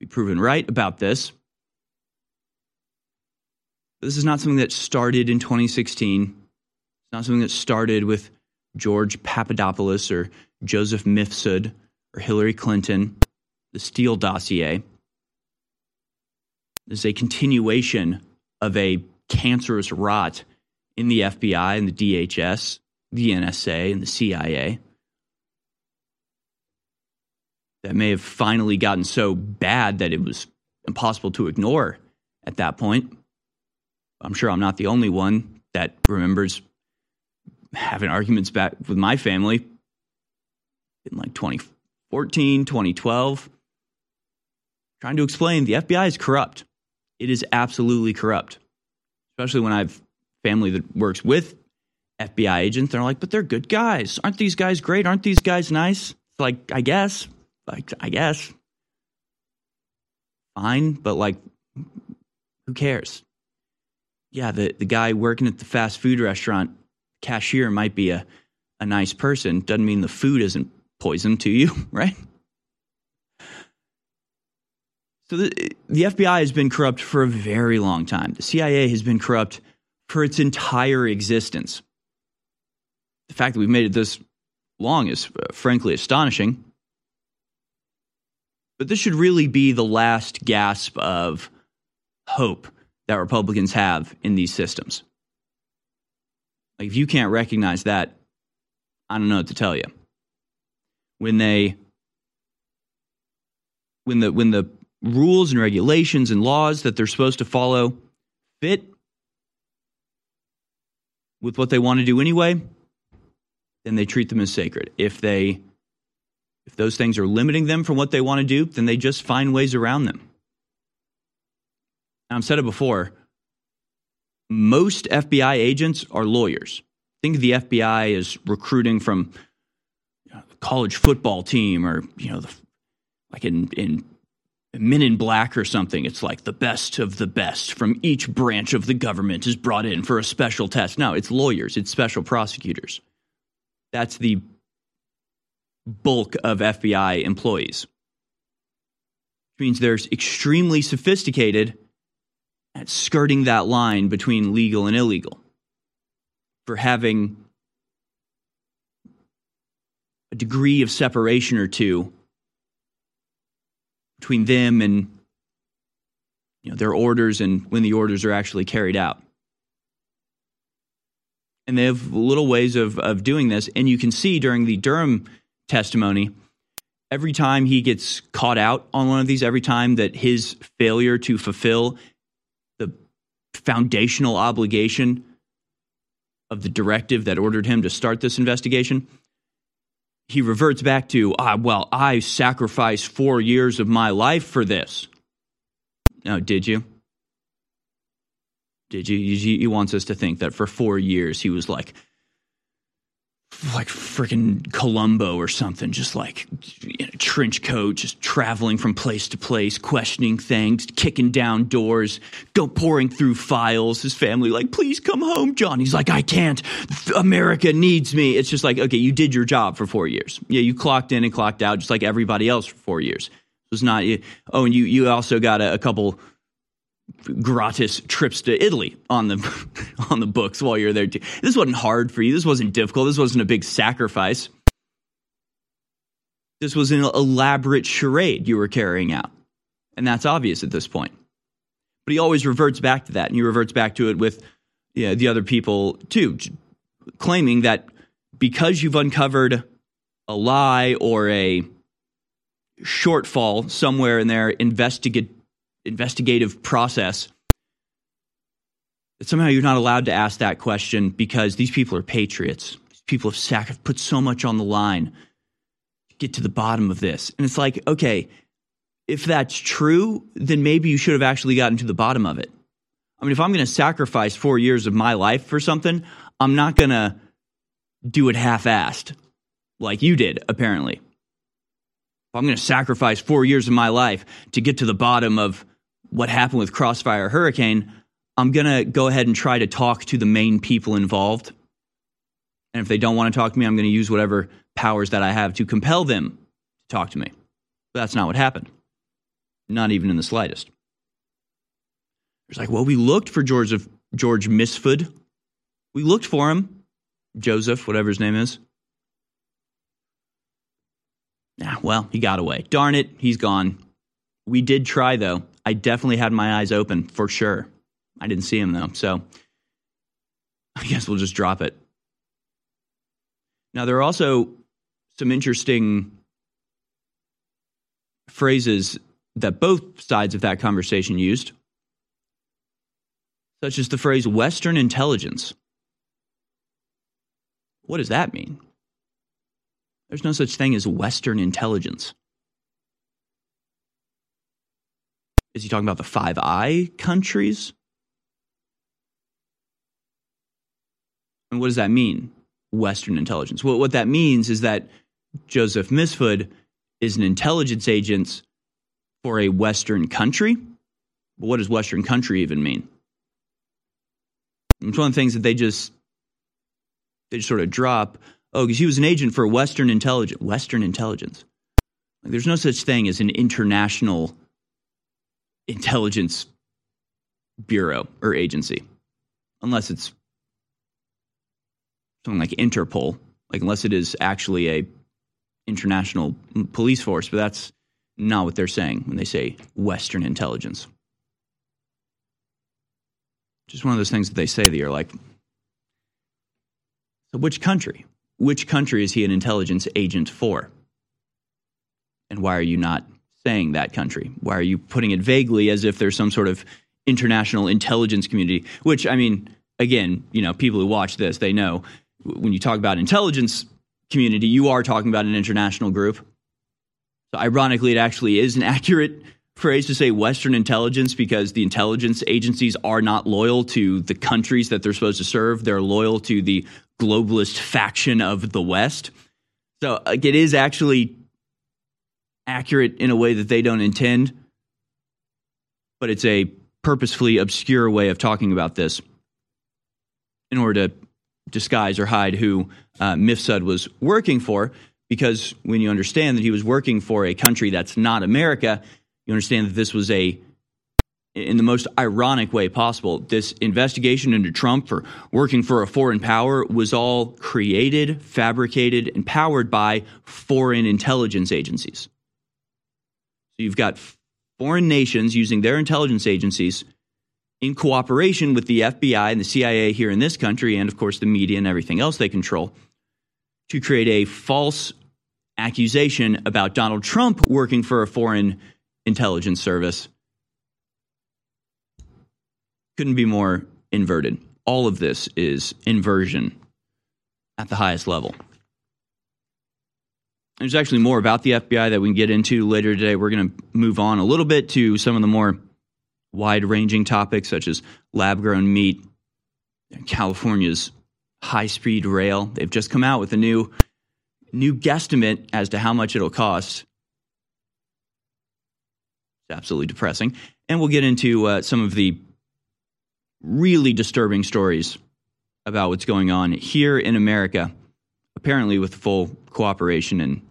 be proven right about this. This is not something that started in 2016. It's not something that started with George Papadopoulos or Joseph Mifsud or Hillary Clinton, the Steele dossier. This is a continuation of a cancerous rot in the FBI and the DHS, the NSA and the CIA that may have finally gotten so bad that it was impossible to ignore at that point. I'm sure I'm not the only one that remembers having arguments back with my family in like 2014, 2012, trying to explain the FBI is corrupt. It is absolutely corrupt especially when I have family that works with FBI agents. They're like, but they're good guys. Aren't these guys great? Aren't these guys nice? Like, I guess. Like, I guess. Fine, but like, who cares? Yeah, the, the guy working at the fast food restaurant, cashier might be a, a nice person. Doesn't mean the food isn't poison to you, right? So the, the FBI has been corrupt for a very long time. The CIA has been corrupt for its entire existence. The fact that we've made it this long is uh, frankly astonishing. But this should really be the last gasp of hope that Republicans have in these systems. Like if you can't recognize that, I don't know what to tell you. When they when the when the rules and regulations and laws that they're supposed to follow fit with what they want to do anyway, then they treat them as sacred. If they if those things are limiting them from what they want to do, then they just find ways around them. I've said it before. Most FBI agents are lawyers. Think of the FBI as recruiting from you know, the college football team or, you know, the, like in, in Men in Black or something. It's like the best of the best from each branch of the government is brought in for a special test. No, it's lawyers, it's special prosecutors. That's the bulk of FBI employees. Which means they're extremely sophisticated at skirting that line between legal and illegal. For having a degree of separation or two between them and you know, their orders and when the orders are actually carried out. And they have little ways of, of doing this. And you can see during the Durham testimony, every time he gets caught out on one of these, every time that his failure to fulfill foundational obligation of the directive that ordered him to start this investigation, he reverts back to, ah, well, I sacrificed four years of my life for this. No, did you? Did you? He wants us to think that for four years he was like, like freaking Columbo or something, just like in a trench coat, just traveling from place to place, questioning things, kicking down doors, go pouring through files. His family like, please come home, John. He's like, I can't. America needs me. It's just like, okay, you did your job for four years. Yeah, you clocked in and clocked out just like everybody else for four years. It was not. You. Oh, and you you also got a, a couple gratis trips to Italy on the on the books while you're there too. This wasn't hard for you. This wasn't difficult. This wasn't a big sacrifice. This was an elaborate charade you were carrying out. And that's obvious at this point. But he always reverts back to that, and he reverts back to it with you know, the other people too, claiming that because you've uncovered a lie or a shortfall somewhere in their investigate investigative process that somehow you're not allowed to ask that question because these people are patriots. These people have sac- put so much on the line to get to the bottom of this. And it's like, okay, if that's true, then maybe you should have actually gotten to the bottom of it. I mean, if I'm going to sacrifice four years of my life for something, I'm not going to do it half assed like you did, apparently. If I'm going to sacrifice four years of my life to get to the bottom of what happened with Crossfire Hurricane, I'm going to go ahead and try to talk to the main people involved. And if they don't want to talk to me, I'm going to use whatever powers that I have to compel them to talk to me. But that's not what happened. Not even in the slightest. It's like, well, we looked for George, George Misford. We looked for him. Joseph, whatever his name is. Yeah, well, he got away. Darn it, he's gone. We did try, though. I definitely had my eyes open for sure. I didn't see him, though. So I guess we'll just drop it. Now, there are also some interesting phrases that both sides of that conversation used, such as the phrase Western intelligence. What does that mean? There's no such thing as Western intelligence. Is he talking about the Five Eyes countries? And what does that mean, Western intelligence? Well, what that means is that Joseph Misford is an intelligence agent for a Western country. But what does Western country even mean? It's one of the things that they just they just sort of drop. Oh, because he was an agent for Western intelligence. Western intelligence. Like, there's no such thing as an international intelligence bureau or agency, unless it's something like Interpol, like unless it is actually a international police force. But that's not what they're saying when they say Western intelligence. Just one of those things that they say that you're like, so which country? Which country is he an intelligence agent for? And why are you not saying that country? Why are you putting it vaguely as if there's some sort of international intelligence community? Which, I mean, again, you know, people who watch this, they know when you talk about intelligence community, you are talking about an international group. So, ironically, it actually is an accurate phrase to say Western intelligence because the intelligence agencies are not loyal to the countries that they're supposed to serve. They're loyal to the globalist faction of the West. So, like, it is actually accurate in a way that they don't intend, but it's a purposefully obscure way of talking about this in order to disguise or hide who uh, Mifsud was working for. Because when you understand that he was working for a country that's not America, you understand that this was a in the most ironic way possible. This investigation into Trump for working for a foreign power was all created, fabricated, and powered by foreign intelligence agencies. So you've got foreign nations using their intelligence agencies in cooperation with the FBI and the CIA here in this country, and of course the media and everything else they control, to create a false accusation about Donald Trump working for a foreign intelligence service couldn't be more inverted. All of this is inversion at the highest level. There's actually more about the FBI that we can get into later today. We're going to move on a little bit to some of the more wide ranging topics, such as lab grown meat, California's high speed rail. They've just come out with a new, new guesstimate as to how much it'll cost. It's absolutely depressing. And we'll get into uh, some of the really disturbing stories about what's going on here in America, apparently with full cooperation and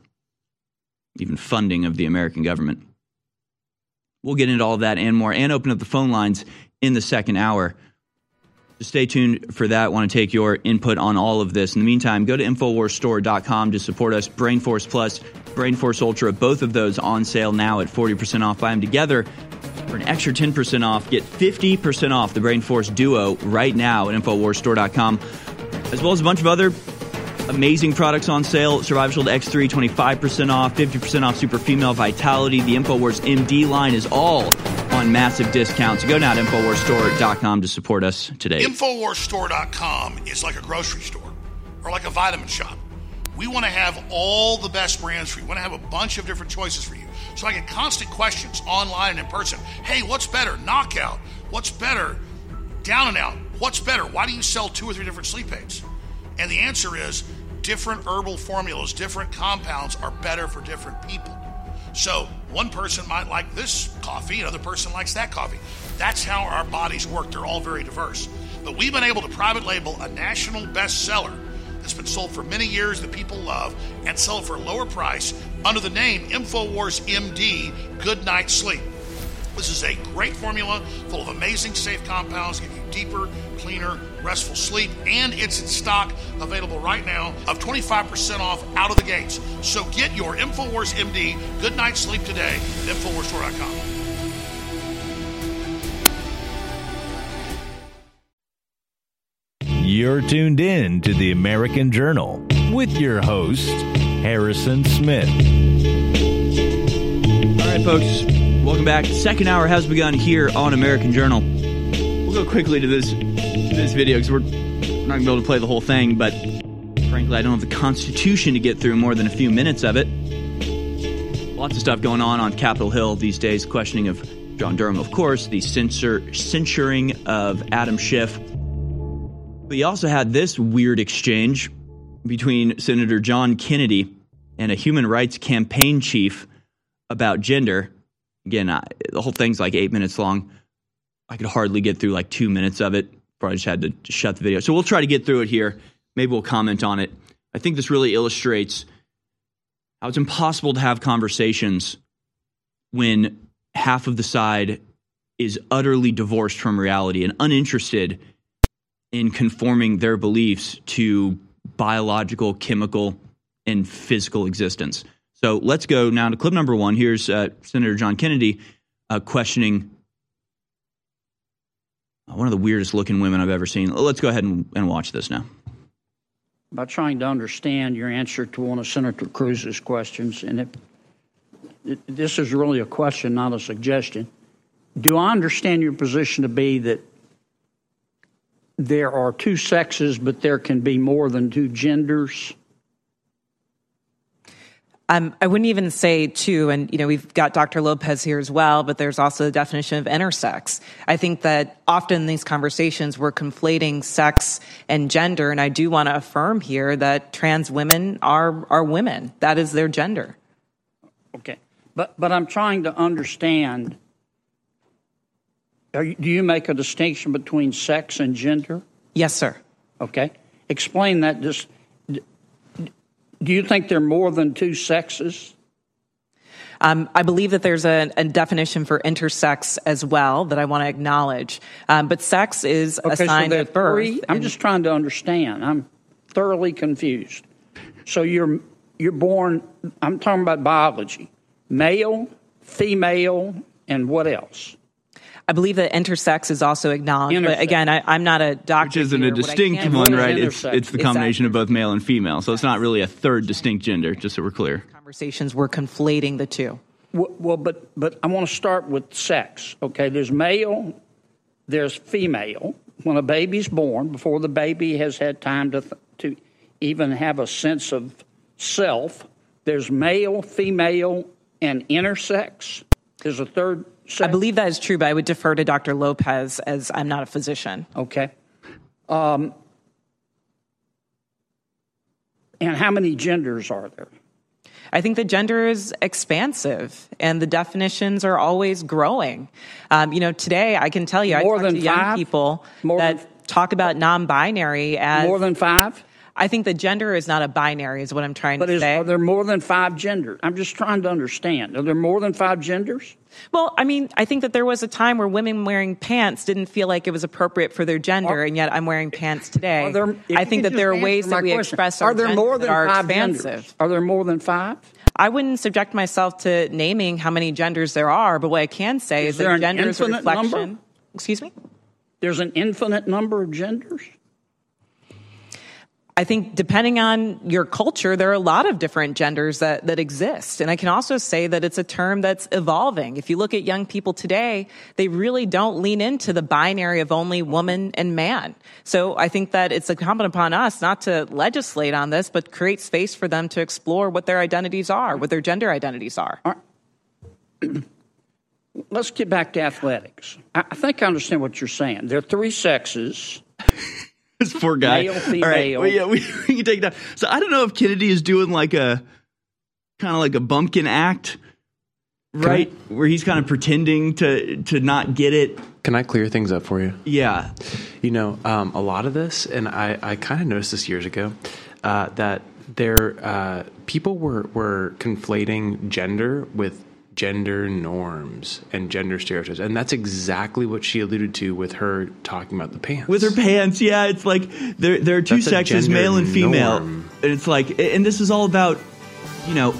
even funding of the American government. We'll get into all that and more and open up the phone lines in the second hour. So stay tuned for that. I want to take your input on all of this. In the meantime, go to InfoWarsStore.com to support us. BrainForce Plus, BrainForce Ultra, both of those on sale now at 40% off. Buy them together for an extra 10% off. Get 50% off the BrainForce Duo right now at InfoWarsStore.com, as well as a bunch of other amazing products on sale. Survival Shield X3, 25% off, 50% off Super Female Vitality. The InfoWars MD line is all on on massive discounts. Go now to InfoWarsStore.com to support us today. InfoWarsStore.com is like a grocery store or like a vitamin shop. We want to have all the best brands for you. We want to have a bunch of different choices for you. So I get constant questions online and in person. Hey, what's better? Knockout. What's better? Down and out. What's better? Why do you sell two or three different sleep aids? And the answer is different herbal formulas, different compounds are better for different people. So one person might like this coffee, another person likes that coffee. That's how our bodies work. They're all very diverse. But we've been able to private label a national bestseller that's been sold for many years that people love and sell it for a lower price under the name InfoWars MD Good Night Sleep. This is a great formula full of amazing safe compounds, give you deeper, cleaner, restful sleep, and it's in stock available right now of 25% off out of the gates. So get your InfoWars MD Good Night Sleep today at InfoWarsStore.com. You're tuned in to the American Journal with your host, Harrison Smith. All right, folks, welcome back. Second hour has begun here on American Journal. We'll go quickly to this this video because we're not going to be able to play the whole thing, but frankly, I don't have the Constitution to get through more than a few minutes of it. Lots of stuff going on on Capitol Hill these days, questioning of John Durham, of course, the censor, censuring of Adam Schiff. But also had this weird exchange between Senator John Kennedy and a human rights campaign chief about gender. Again, I, the whole thing's like eight minutes long. I could hardly get through like two minutes of it Probably just had to shut the video. So we'll try to get through it here. Maybe we'll comment on it. I think this really illustrates how it's impossible to have conversations when half of the side is utterly divorced from reality and uninterested in conforming their beliefs to biological, chemical, and physical existence. So let's go now to clip number one. Here's uh, Senator John Kennedy uh, questioning uh, one of the weirdest looking women I've ever seen. Let's go ahead and, and watch this now. By trying to understand your answer to one of Senator Cruz's questions, and it, it, this is really a question, not a suggestion. Do I understand your position to be that there are two sexes, but there can be more than two genders? Um, I wouldn't even say two, and you know we've got Dr. Lopez here as well, but there's also the definition of intersex. I think that often in these conversations we're conflating sex and gender, and I do want to affirm here that trans women are are women. That is their gender. Okay, but but I'm trying to understand. You, do you make a distinction between sex and gender? Yes, sir. Okay, explain that. Just do you think there are more than two sexes? Um, I believe that there's a, a, definition for intersex as well that I want to acknowledge. Um, but sex is okay, a sign so of birth. Three? I'm just trying to understand. I'm thoroughly confused. So you're you're born. I'm talking about biology. Male, female, and what else? I believe that intersex is also acknowledged, intersex. but again, I, am not a doctor. Which isn't here. a distinct one, right? It's it's the combination of both male and female, so it's not really a third distinct gender. Just so we're clear. Conversations we're conflating the two. Well, well but but I want to start with sex. Okay, there's male, there's female. When a baby's born, before the baby has had time to to even have a sense of self, there's male, female, and intersex. There's a third I believe that is true, but I would defer to Dr. Lopez as I'm not a physician. Okay. Um, and how many genders are there? I think the gender is expansive and the definitions are always growing. Um, you know, today I can tell you, more I talk to young five? people more that talk about non binary as. More than five? I think the gender is not a binary, is what I'm trying but to is, say. Are there more than five genders? I'm just trying to understand. Are there more than five genders? Well, I mean, I think that there was a time where women wearing pants didn't feel like it was appropriate for their gender, are, and yet I'm wearing pants today. There, I think that there are ways that we question. express our Are there more than are five expansive. genders? Are there more than five? I wouldn't subject myself to naming how many genders there are, but what I can say is, is, that gender is a reflection. Number? Excuse me? There's an infinite number of genders? I think depending on your culture, there are a lot of different genders that, that exist. And I can also say that it's a term that's evolving. If you look at young people today, they really don't lean into the binary of only woman and man. So I think that it's incumbent upon us not to legislate on this, but create space for them to explore what their identities are, what their gender identities are. Let's get back to athletics. I think I understand what you're saying. There are three sexes. This poor guy. Male, female. All right, well, yeah, we, we can take that. So I don't know if Kennedy is doing like a kind of like a bumpkin act, right? Where he's kind of pretending to to not get it. Can I clear things up for you? Yeah. You know, um, a lot of this, and I, I kind of noticed this years ago, uh, that there uh, people were were conflating gender with gender norms and gender stereotypes, and that's exactly what she alluded to with her talking about the pants. With her pants, yeah, it's like there there are two That's sexes, male and female, norm. and it's like, and this is all about, you know,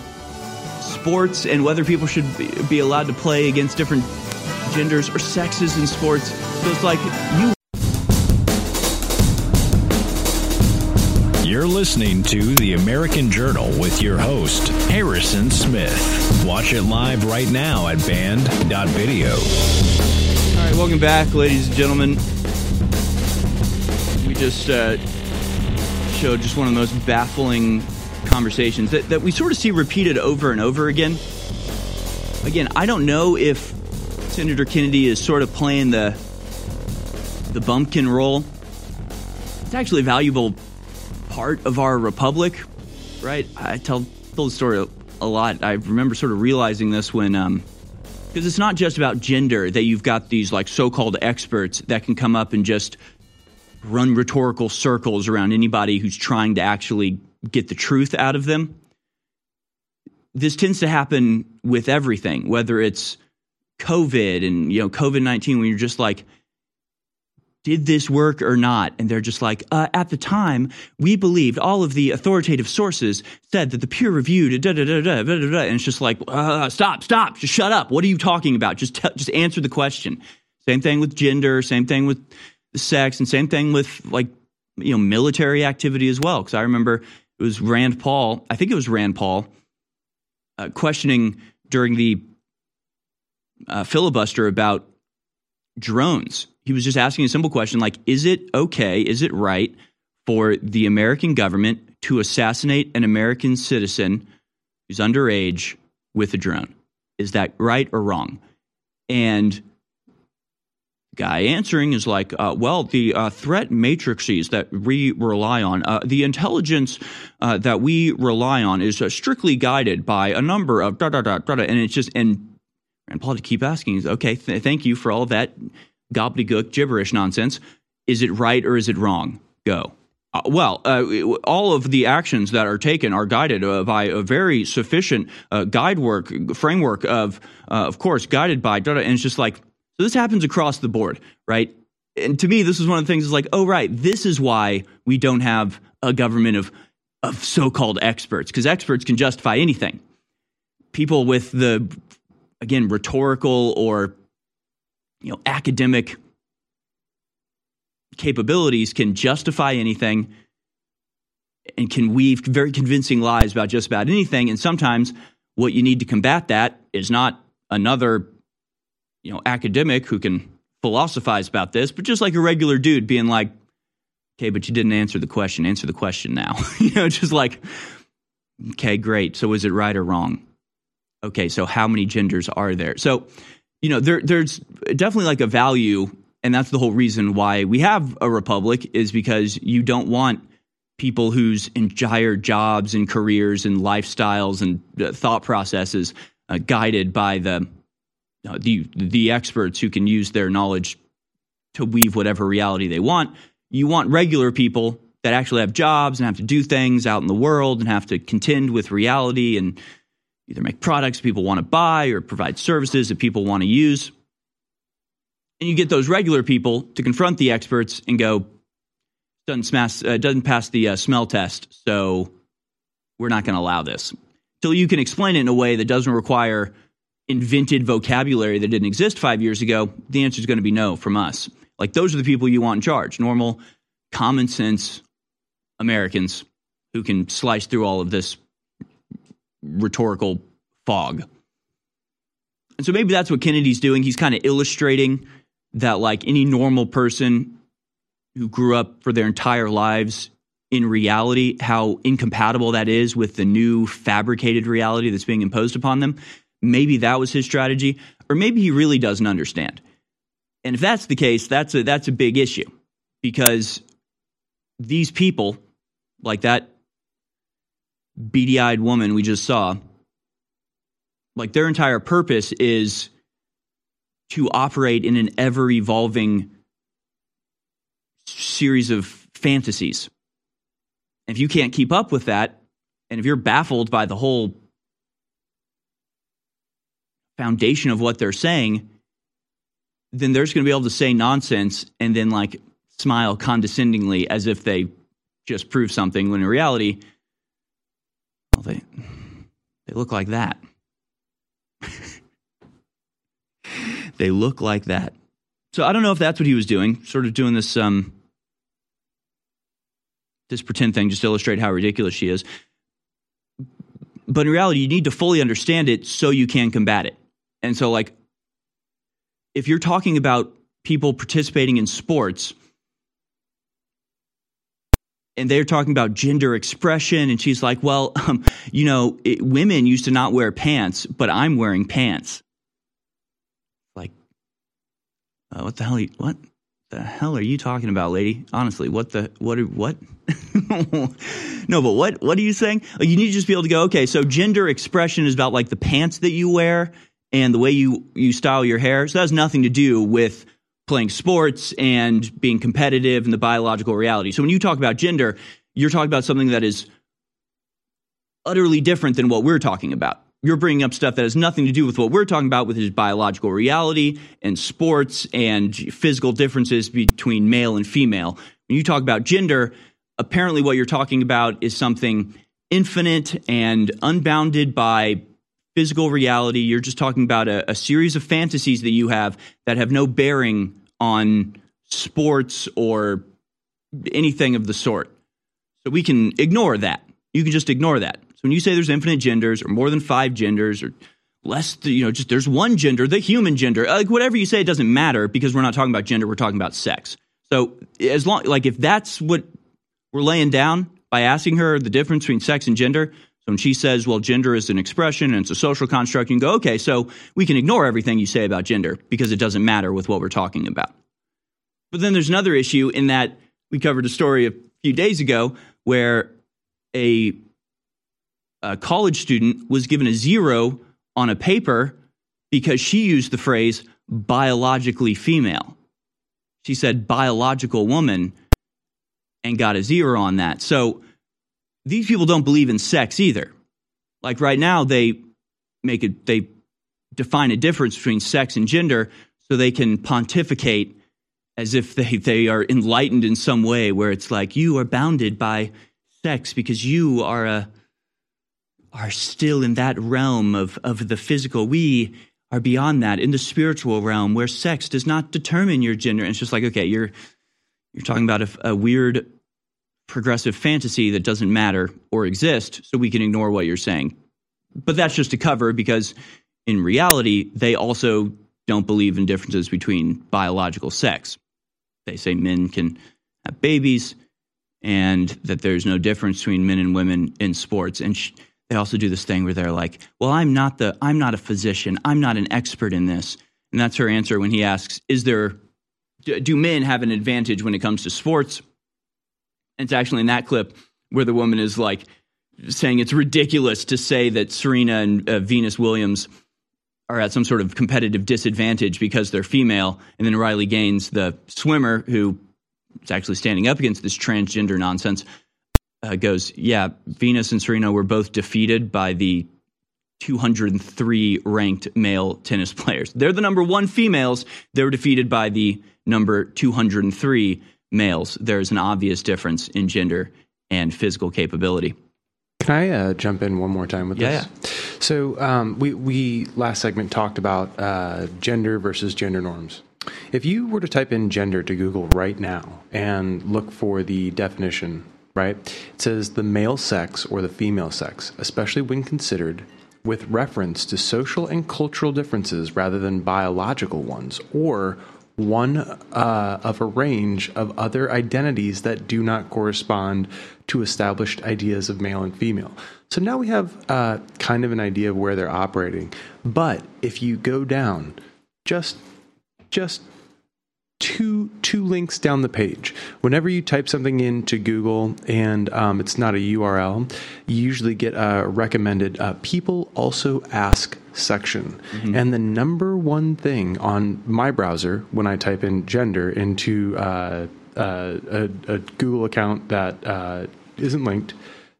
sports and whether people should be, be allowed to play against different genders or sexes in sports. So it's like you. You're listening to The American Journal with your host, Harrison Smith. Watch it live right now at band.video. All right, welcome back, ladies and gentlemen. We just uh, showed just one of the most baffling conversations that, that we sort of see repeated over and over again. Again, I don't know if Senator Kennedy is sort of playing the the bumpkin role. It's actually a valuable part of our republic, right? I tell told the story a, lot. I remember sort of realizing this when um, because it's not just about gender that you've got these like so-called experts that can come up and just run rhetorical circles around anybody who's trying to actually get the truth out of them this tends to happen with everything whether it's covid and you know covid-19 when you're just like did this work or not? And they're just like, uh, at the time, we believed all of the authoritative sources said that the peer reviewed, da da da da da da da. And it's just like, uh, stop, stop, just shut up. What are you talking about? Just tell just answer the question. Same thing with gender, same thing with sex, and same thing with like, you know, military activity as well. Because I remember it was Rand Paul, I think it was Rand Paul, uh, questioning during the uh, filibuster about drones. He was just asking a simple question like, is it okay, is it right for the American government to assassinate an American citizen who's underage with a drone? Is that right or wrong? And guy answering is like, uh, well, the uh, threat matrices that we rely on, uh, the intelligence uh, that we rely on is uh, strictly guided by a number of da da da da, da. and it's just and Rand Paul to keep asking, is okay, th- thank you for all that gobbledygook gibberish nonsense. Is it right or is it wrong? Go. Uh, well, uh, all of the actions that are taken are guided uh, by a very sufficient uh, guide work framework of, uh, of course, guided by data. And it's just like so. This happens across the board, right? And to me, this is one of the things. Is like, oh, right, this is why we don't have a government of of so-called experts because experts can justify anything. People with the again rhetorical or you know academic capabilities can justify anything and can weave very convincing lies about just about anything. And sometimes what you need to combat that is not another you know academic who can philosophize about this but just like a regular dude being like okay but you didn't answer the question. Answer the question now. You know just like okay great. So is it right or wrong? Okay so how many genders are there? So you know there, there's definitely like a value and that's the whole reason why we have a republic is because you don't want people whose entire jobs and careers and lifestyles and uh, thought processes uh, guided by the uh, the the experts who can use their knowledge to weave whatever reality they want. You want regular people that actually have jobs and have to do things out in the world and have to contend with reality and either make products people want to buy or provide services that people want to use. And you get those regular people to confront the experts and go, doesn't, smash, uh, doesn't pass the uh, smell test, so we're not going to allow this. Till you can explain it in a way that doesn't require invented vocabulary that didn't exist five years ago, the answer is going to be no from us. Like those are the people you want in charge. Normal, common sense Americans who can slice through all of this rhetorical fog. And so maybe that's what Kennedy's doing. He's kind of illustrating that, like any normal person who grew up for their entire lives in reality, how incompatible that is with the new fabricated reality that's being imposed upon them. Maybe that was his strategy, or maybe he really doesn't understand. And if that's the case, that's a, that's a big issue because these people, like that beady eyed woman we just saw, like their entire purpose is to operate in an ever evolving series of fantasies. If you can't keep up with that, and if you're baffled by the whole foundation of what they're saying, then they're just going to be able to say nonsense and then like smile condescendingly as if they just proved something when in reality, well, they, they look like that. they look like that. So I don't know if that's what he was doing, sort of doing this um, this pretend thing just to illustrate how ridiculous she is. But in reality, you need to fully understand it so you can combat it. And so, like, if you're talking about people participating in sports and they're talking about gender expression, and she's like, well, um, you know, it, women used to not wear pants, but I'm wearing pants. Like, uh, what the hell? Are you, what the hell are you talking about, lady? Honestly, what the what? What? no, but what? What are you saying? You need to just be able to go. Okay, so gender expression is about like the pants that you wear and the way you you style your hair. So that has nothing to do with playing sports and being competitive and the biological reality. So when you talk about gender, you're talking about something that is utterly different than what we're talking about. You're bringing up stuff that has nothing to do with what we're talking about, with his biological reality and sports and physical differences between male and female. When you talk about gender, apparently what you're talking about is something infinite and unbounded by physical reality. You're just talking about a, a series of fantasies that you have that have no bearing on sports or anything of the sort. So we can ignore that. You can just ignore that. So when you say there's infinite genders or more than five genders or less, you know, just there's one gender, the human gender, uh, like whatever you say, it doesn't matter because we're not talking about gender, we're talking about sex. So as long, like if that's what we're laying down by asking her the difference between sex and gender, so when she says, well, gender is an expression and it's a social construct, you can go, okay, so we can ignore everything you say about gender because it doesn't matter with what we're talking about. But then there's another issue in that we covered a story a few days ago where a, a college student was given a zero on a paper because she used the phrase biologically female. She said biological woman and got a zero on that. So these people don't believe in sex either. Like right now, they make it, they define a difference between sex and gender so they can pontificate as if they, they are enlightened in some way, where it's like you are bounded by sex because you are a are still in that realm of, of the physical. We are beyond that in the spiritual realm where sex does not determine your gender. And it's just like, okay, you're you're talking about a, a weird progressive fantasy that doesn't matter or exist, so we can ignore what you're saying. But that's just a cover because in reality, they also don't believe in differences between biological sex. They say men can have babies and that there's no difference between men and women in sports. And sh- they also do this thing where they're like, "Well, I'm not the I'm not a physician. I'm not an expert in this." And that's her answer when he asks, "Is there do men have an advantage when it comes to sports?" It's actually in that clip where the woman is like saying it's ridiculous to say that Serena and uh, Venus Williams are at some sort of competitive disadvantage because they're female. And then Riley Gaines, the swimmer who is actually standing up against this transgender nonsense, uh, goes, Yeah, Venus and Serena were both defeated by the 203 ranked male tennis players. They're the number one females. They were defeated by the number 203 males, there's an obvious difference in gender and physical capability. Can I uh, jump in one more time with yeah, this? Yeah. So um, we we last segment talked about uh, gender versus gender norms. If you were to type in gender to Google right now and look for the definition right? It says the male sex or the female sex, especially when considered with reference to social and cultural differences rather than biological ones, or one uh, of a range of other identities that do not correspond to established ideas of male and female. So now we have uh, kind of an idea of where they're operating. But if you go down just just two two links down the page. Whenever you type something into Google and um, it's not a URL, you usually get a recommended uh, "People also ask" section, mm-hmm. and the number one thing on my browser when I type in gender into uh, uh, a, a, Google account that uh, not linked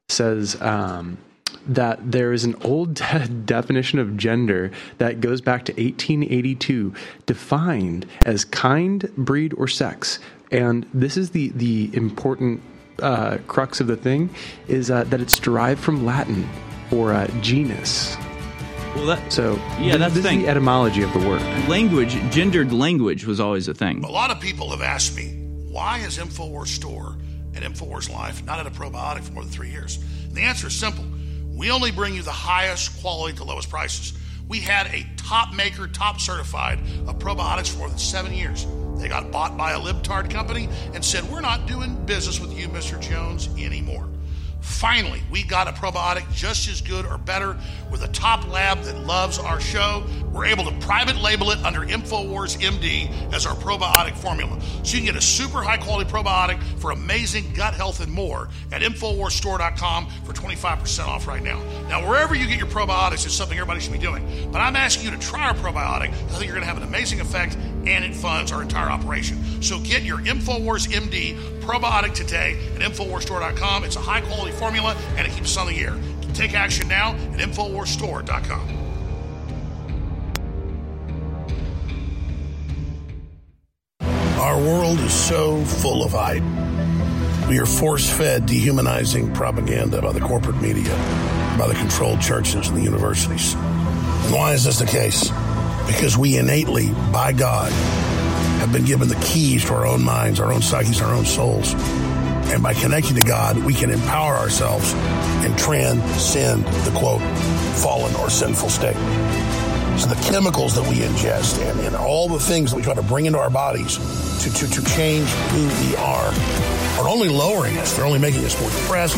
says. Um, that there is an old de- definition of gender that goes back to 1882, defined as kind, breed, or sex. And this is the the important uh, crux of the thing is uh, that it's derived from Latin for uh, genus. Well, that so yeah, that's the, thing. the etymology of the word. Language, gendered language, was always a thing. A lot of people have asked me why is Infowars Store and Infowars Life not at a probiotic for more than three years. And the answer is simple we only bring you the highest quality to lowest prices. We had a top maker, top certified of probiotics for more than seven years. They got bought by a libtard company and said, We're not doing business with you, Mr. Jones, anymore. Finally, we got a probiotic just as good or better with a top lab that loves our show. We're able to private label it under InfoWars MD as our probiotic formula. So you can get a super high quality probiotic for amazing gut health and more at InfoWarsStore.com for 25% off right now. Now, wherever you get your probiotics is something everybody should be doing. But I'm asking you to try our probiotic. I think you're going to have an amazing effect and it funds our entire operation. So get your InfoWars MD probiotic today at InfoWarsStore.com. It's a high quality formula and it keeps us on the air. Take action now at InfoWarsStore.com. Our world is so full of hype. We are force fed dehumanizing propaganda by the corporate media, by the controlled churches and the universities. And why is this the case? because we innately, by God, have been given the keys to our own minds, our own psyches, our own souls. And by connecting to God, we can empower ourselves and transcend the quote, fallen or sinful state. So the chemicals that we ingest and, and all the things that we try to bring into our bodies to, to, to change who we are are only lowering us. They're only making us more depressed.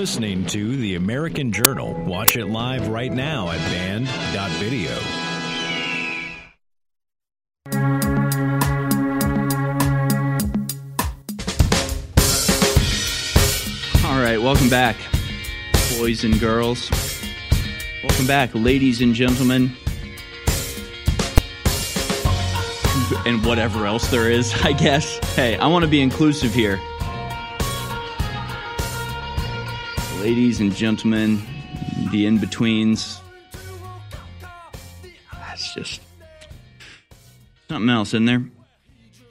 Listening to The American Journal. Watch it live right now at band.video. All right, welcome back, boys and girls. Welcome back, ladies and gentlemen. And whatever else there is, I guess. Hey, I want to be inclusive here. Ladies and gentlemen, the in betweens. That's just something else in there.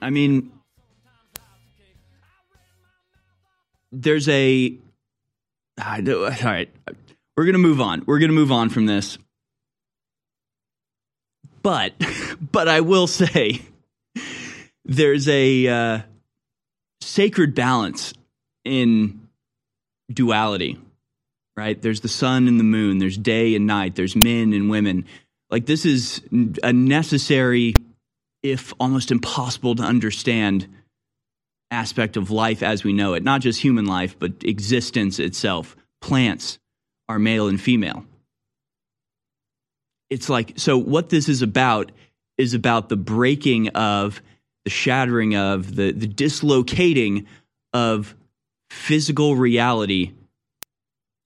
I mean, there's a all right. We're going to move on. We're going to move on from this. But, but I will say there's a uh, sacred balance in duality, right? There's the sun and the moon, there's day and night, there's men and women. Like, this is a necessary, if almost impossible to understand aspect of life as we know it, not just human life, but existence itself. Plants are male and female. It's like, so what this is about is about the breaking of, the shattering of, the, the dislocating of physical reality,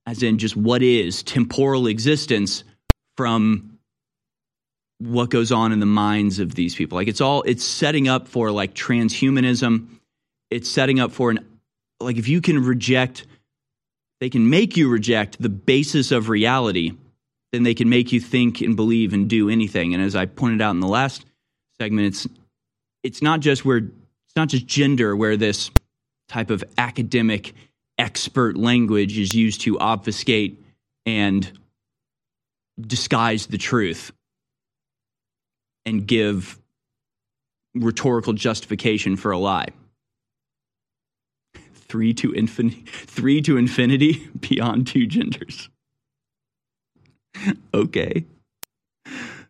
as in just what is temporal existence, from what goes on in the minds of these people. Like it's all, it's setting up for like transhumanism it's setting up for an like if you can reject they can make you reject the basis of reality then they can make you think and believe and do anything. And as I pointed out in the last segment, it's it's not just where it's not just gender where this type of academic expert language is used to obfuscate and disguise the truth and give rhetorical justification for a lie. Three to infinity, three to infinity beyond two genders. okay.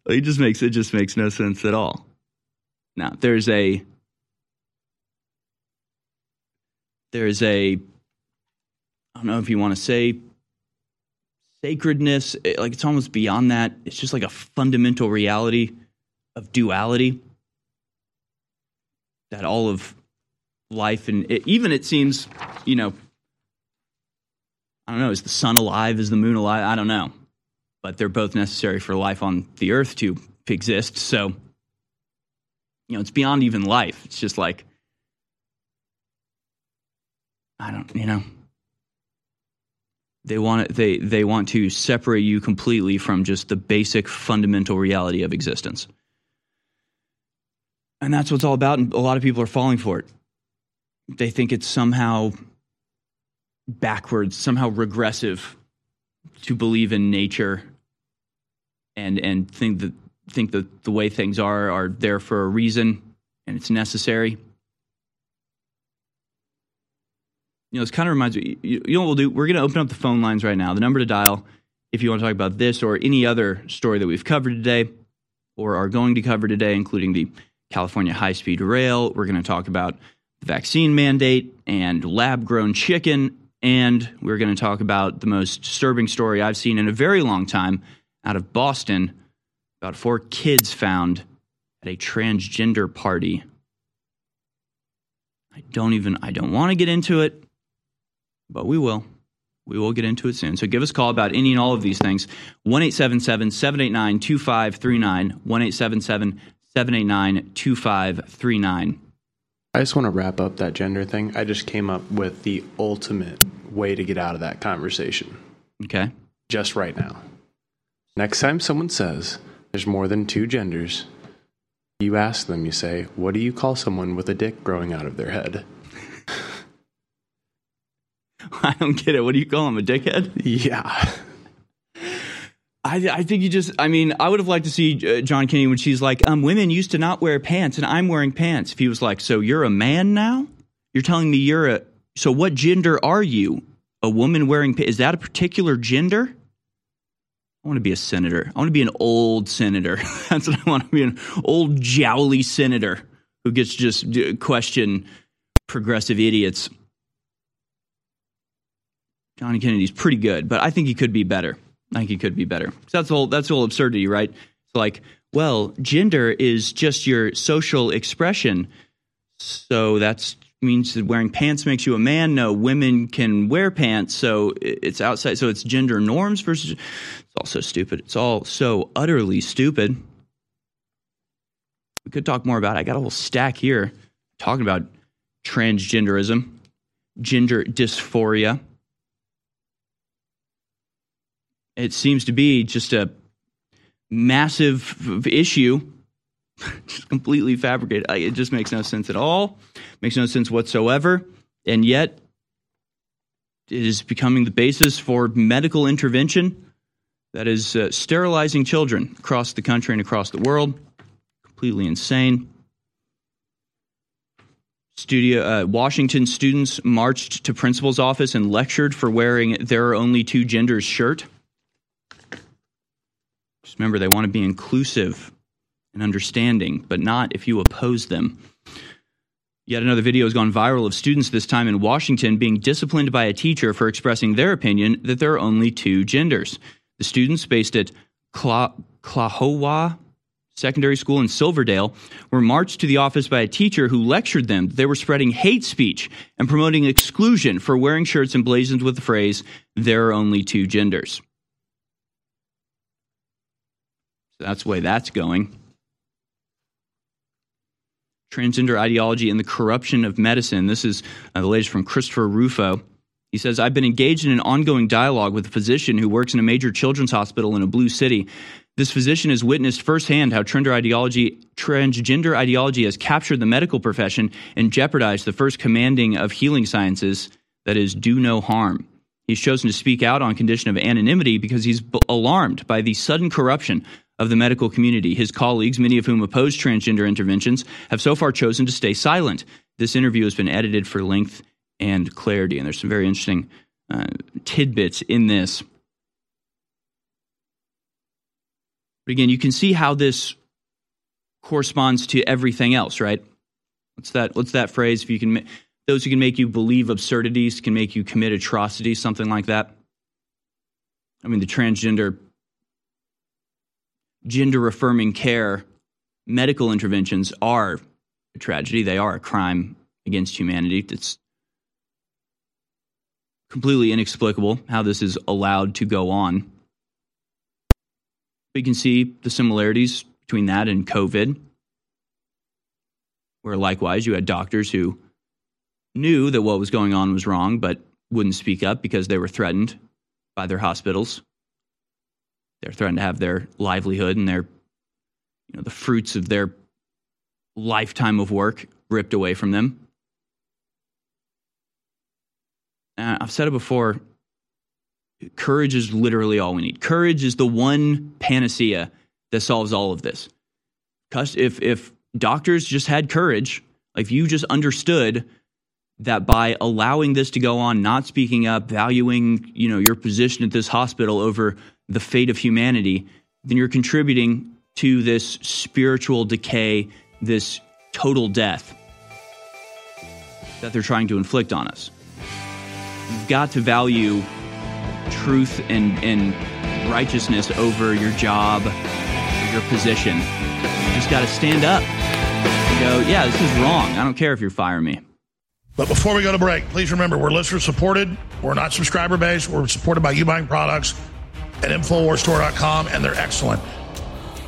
It just makes it just makes no sense at all. Now, there's a there's a I don't know if you want to say sacredness, eh, like it's almost beyond that. It's just like a fundamental reality of duality that all of life and it, even it seems, you know, I don't know, is the sun alive? Is the moon alive? I don't know. But they're both necessary for life on the earth to exist. So, you know, it's beyond even life. It's just like, I don't, you know, they want it, they they want to separate you completely from just the basic fundamental reality of existence. And that's what it's all about and a lot of people are falling for it. They think it's somehow backwards, somehow regressive to believe in nature and and think that think that the way things are are there for a reason and it's necessary. You know, this kind of reminds me, you, you know what we'll do? We're going to open up the phone lines right now. The number to dial if you want to talk about this or any other story that we've covered today or are going to cover today, including the California high speed rail. We're going to talk about the vaccine mandate and lab grown chicken. And we're going to talk about the most disturbing story I've seen in a very long time out of Boston about four kids found at a transgender party. I don't even, I don't want to get into it but we will. We will get into it soon. So give us a call about any and all of these things. 1 789 2539. 1 789 2539. I just want to wrap up that gender thing. I just came up with the ultimate way to get out of that conversation. Okay. Just right now. Next time someone says there's more than two genders, you ask them, you say, What do you call someone with a dick growing out of their head? I don't get it. What do you call him? A dickhead? Yeah. I, I think you just, I mean, I would have liked to see uh, John Kennedy when she's like, um, women used to not wear pants and I'm wearing pants. If he was like, so you're a man now? You're telling me you're a, so what gender are you? A woman wearing pants? Is that a particular gender? I want to be a senator. I want to be an old senator. That's what I want to be an old jowly senator who gets to just uh, question progressive idiots Johnny Kennedy's pretty good, but I think he could be better. I think he could be better. That's all. That's all absurdity, right? It's like, well, gender is just your social expression. So that means that wearing pants makes you a man. No, women can wear pants, so it's outside. So it's gender norms versus. It's all so stupid. It's all so utterly stupid. We could talk more about it. I got a whole stack here talking about transgenderism, gender dysphoria it seems to be just a massive issue, just completely fabricated. It just makes no sense at all, makes no sense whatsoever. And yet, it is becoming the basis for medical intervention that is uh, sterilizing children across the country and across the world. Completely insane. Studio, uh, Washington students marched to principal's office and lectured for wearing "There are only two genders" shirt. Remember, they want to be inclusive and understanding, but not if you oppose them. Yet another video has gone viral of students, this time in Washington, being disciplined by a teacher for expressing their opinion that there are only two genders. The students, based at Cla- Klahowya Secondary School in Silverdale, were marched to the office by a teacher who lectured them they were spreading hate speech and promoting exclusion for wearing shirts emblazoned with the phrase, There are only two genders. That's the way that's going. Transgender ideology and the corruption of medicine. This is uh, the latest from Christopher Rufo. He says, I've been engaged in an ongoing dialogue with a physician who works in a major children's hospital in a blue city. This physician has witnessed firsthand how transgender ideology, transgender ideology has captured the medical profession and jeopardized the first commanding of healing sciences that is, do no harm. He's chosen to speak out on condition of anonymity because he's b- alarmed by the sudden corruption of the medical community. His colleagues, many of whom oppose transgender interventions, have so far chosen to stay silent. This interview has been edited for length and clarity, and there's some very interesting uh, tidbits in this. But again, you can see how this corresponds to everything else, right? What's that? What's that phrase? If you can, those who can make you believe absurdities can make you commit atrocities, something like that. I mean, the transgender, gender affirming care, medical interventions are a tragedy. They are a crime against humanity. It's completely inexplicable how this is allowed to go on. We can see the similarities between that and COVID, where likewise you had doctors who knew that what was going on was wrong, but wouldn't speak up because they were threatened by their hospitals. They're threatened to have their livelihood and their, you know, the fruits of their lifetime of work ripped away from them. Uh, I've said it before. Courage is literally all we need. Courage is the one panacea that solves all of this. If if doctors just had courage, if you just understood that by allowing this to go on, not speaking up, valuing, you know, your position at this hospital over the fate of humanity, then you're contributing to this spiritual decay, this total death that they're trying to inflict on us. You've got to value truth and, and righteousness over your job, your position. You just got to stand up and go, yeah, this is wrong. I don't care if you're firing me. But before we go to break, please remember we're listener supported. We're not subscriber based. We're supported by you buying products at InfoWarsStore.com, and they're excellent.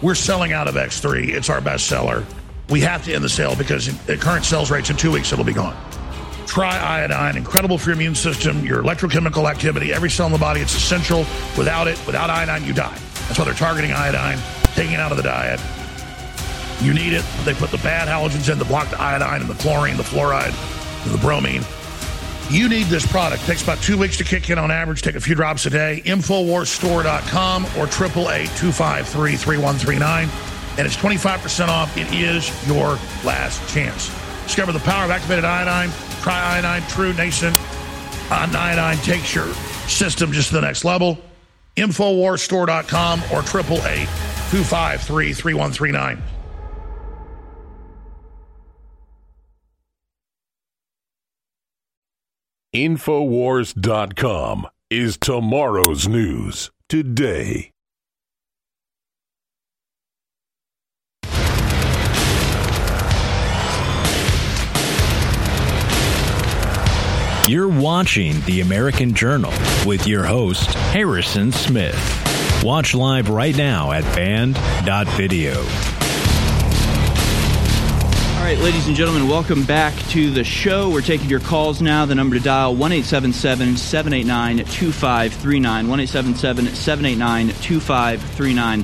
We're selling out of X3. It's our best seller. We have to end the sale because at current sales rates, in two weeks, it'll be gone. Try iodine, incredible for your immune system, your electrochemical activity, every cell in the body. It's essential. Without it, without iodine, you die. That's why they're targeting iodine, taking it out of the diet. You need it. They put the bad halogens in to block the iodine and the chlorine, the fluoride the bromine. You need this product. Takes about two weeks to kick in on average. Take a few drops a day. Infowarsstore.com or 888-253-3139. And it's 25% off. It is your last chance. Discover the power of activated iodine. Try iodine. True nascent uh, iodine takes your system just to the next level. Infowarsstore.com or 888-253-3139. Infowars.com is tomorrow's news today. You're watching The American Journal with your host, Harrison Smith. Watch live right now at band.video. All right, ladies and gentlemen, welcome back to the show. We're taking your calls now. The number to dial 1 789 2539. 1 789 2539. I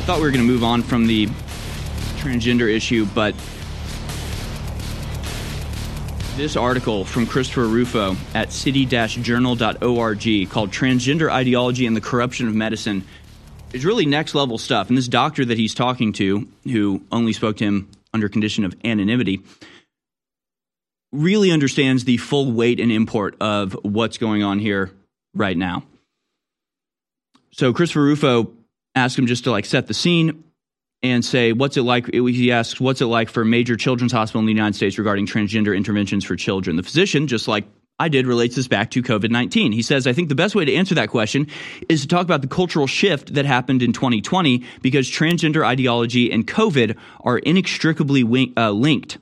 thought we were going to move on from the transgender issue, but this article from Christopher Rufo at city journal.org called Transgender Ideology and the Corruption of Medicine is really next level stuff. And this doctor that he's talking to, who only spoke to him under condition of anonymity, really understands the full weight and import of what's going on here right now. So Christopher Rufo asked him just to like set the scene and say, what's it like? He asks, what's it like for a major children's hospital in the United States regarding transgender interventions for children? The physician, just like I did relates this back to COVID 19. He says, I think the best way to answer that question is to talk about the cultural shift that happened in 2020 because transgender ideology and COVID are inextricably wing, uh, linked.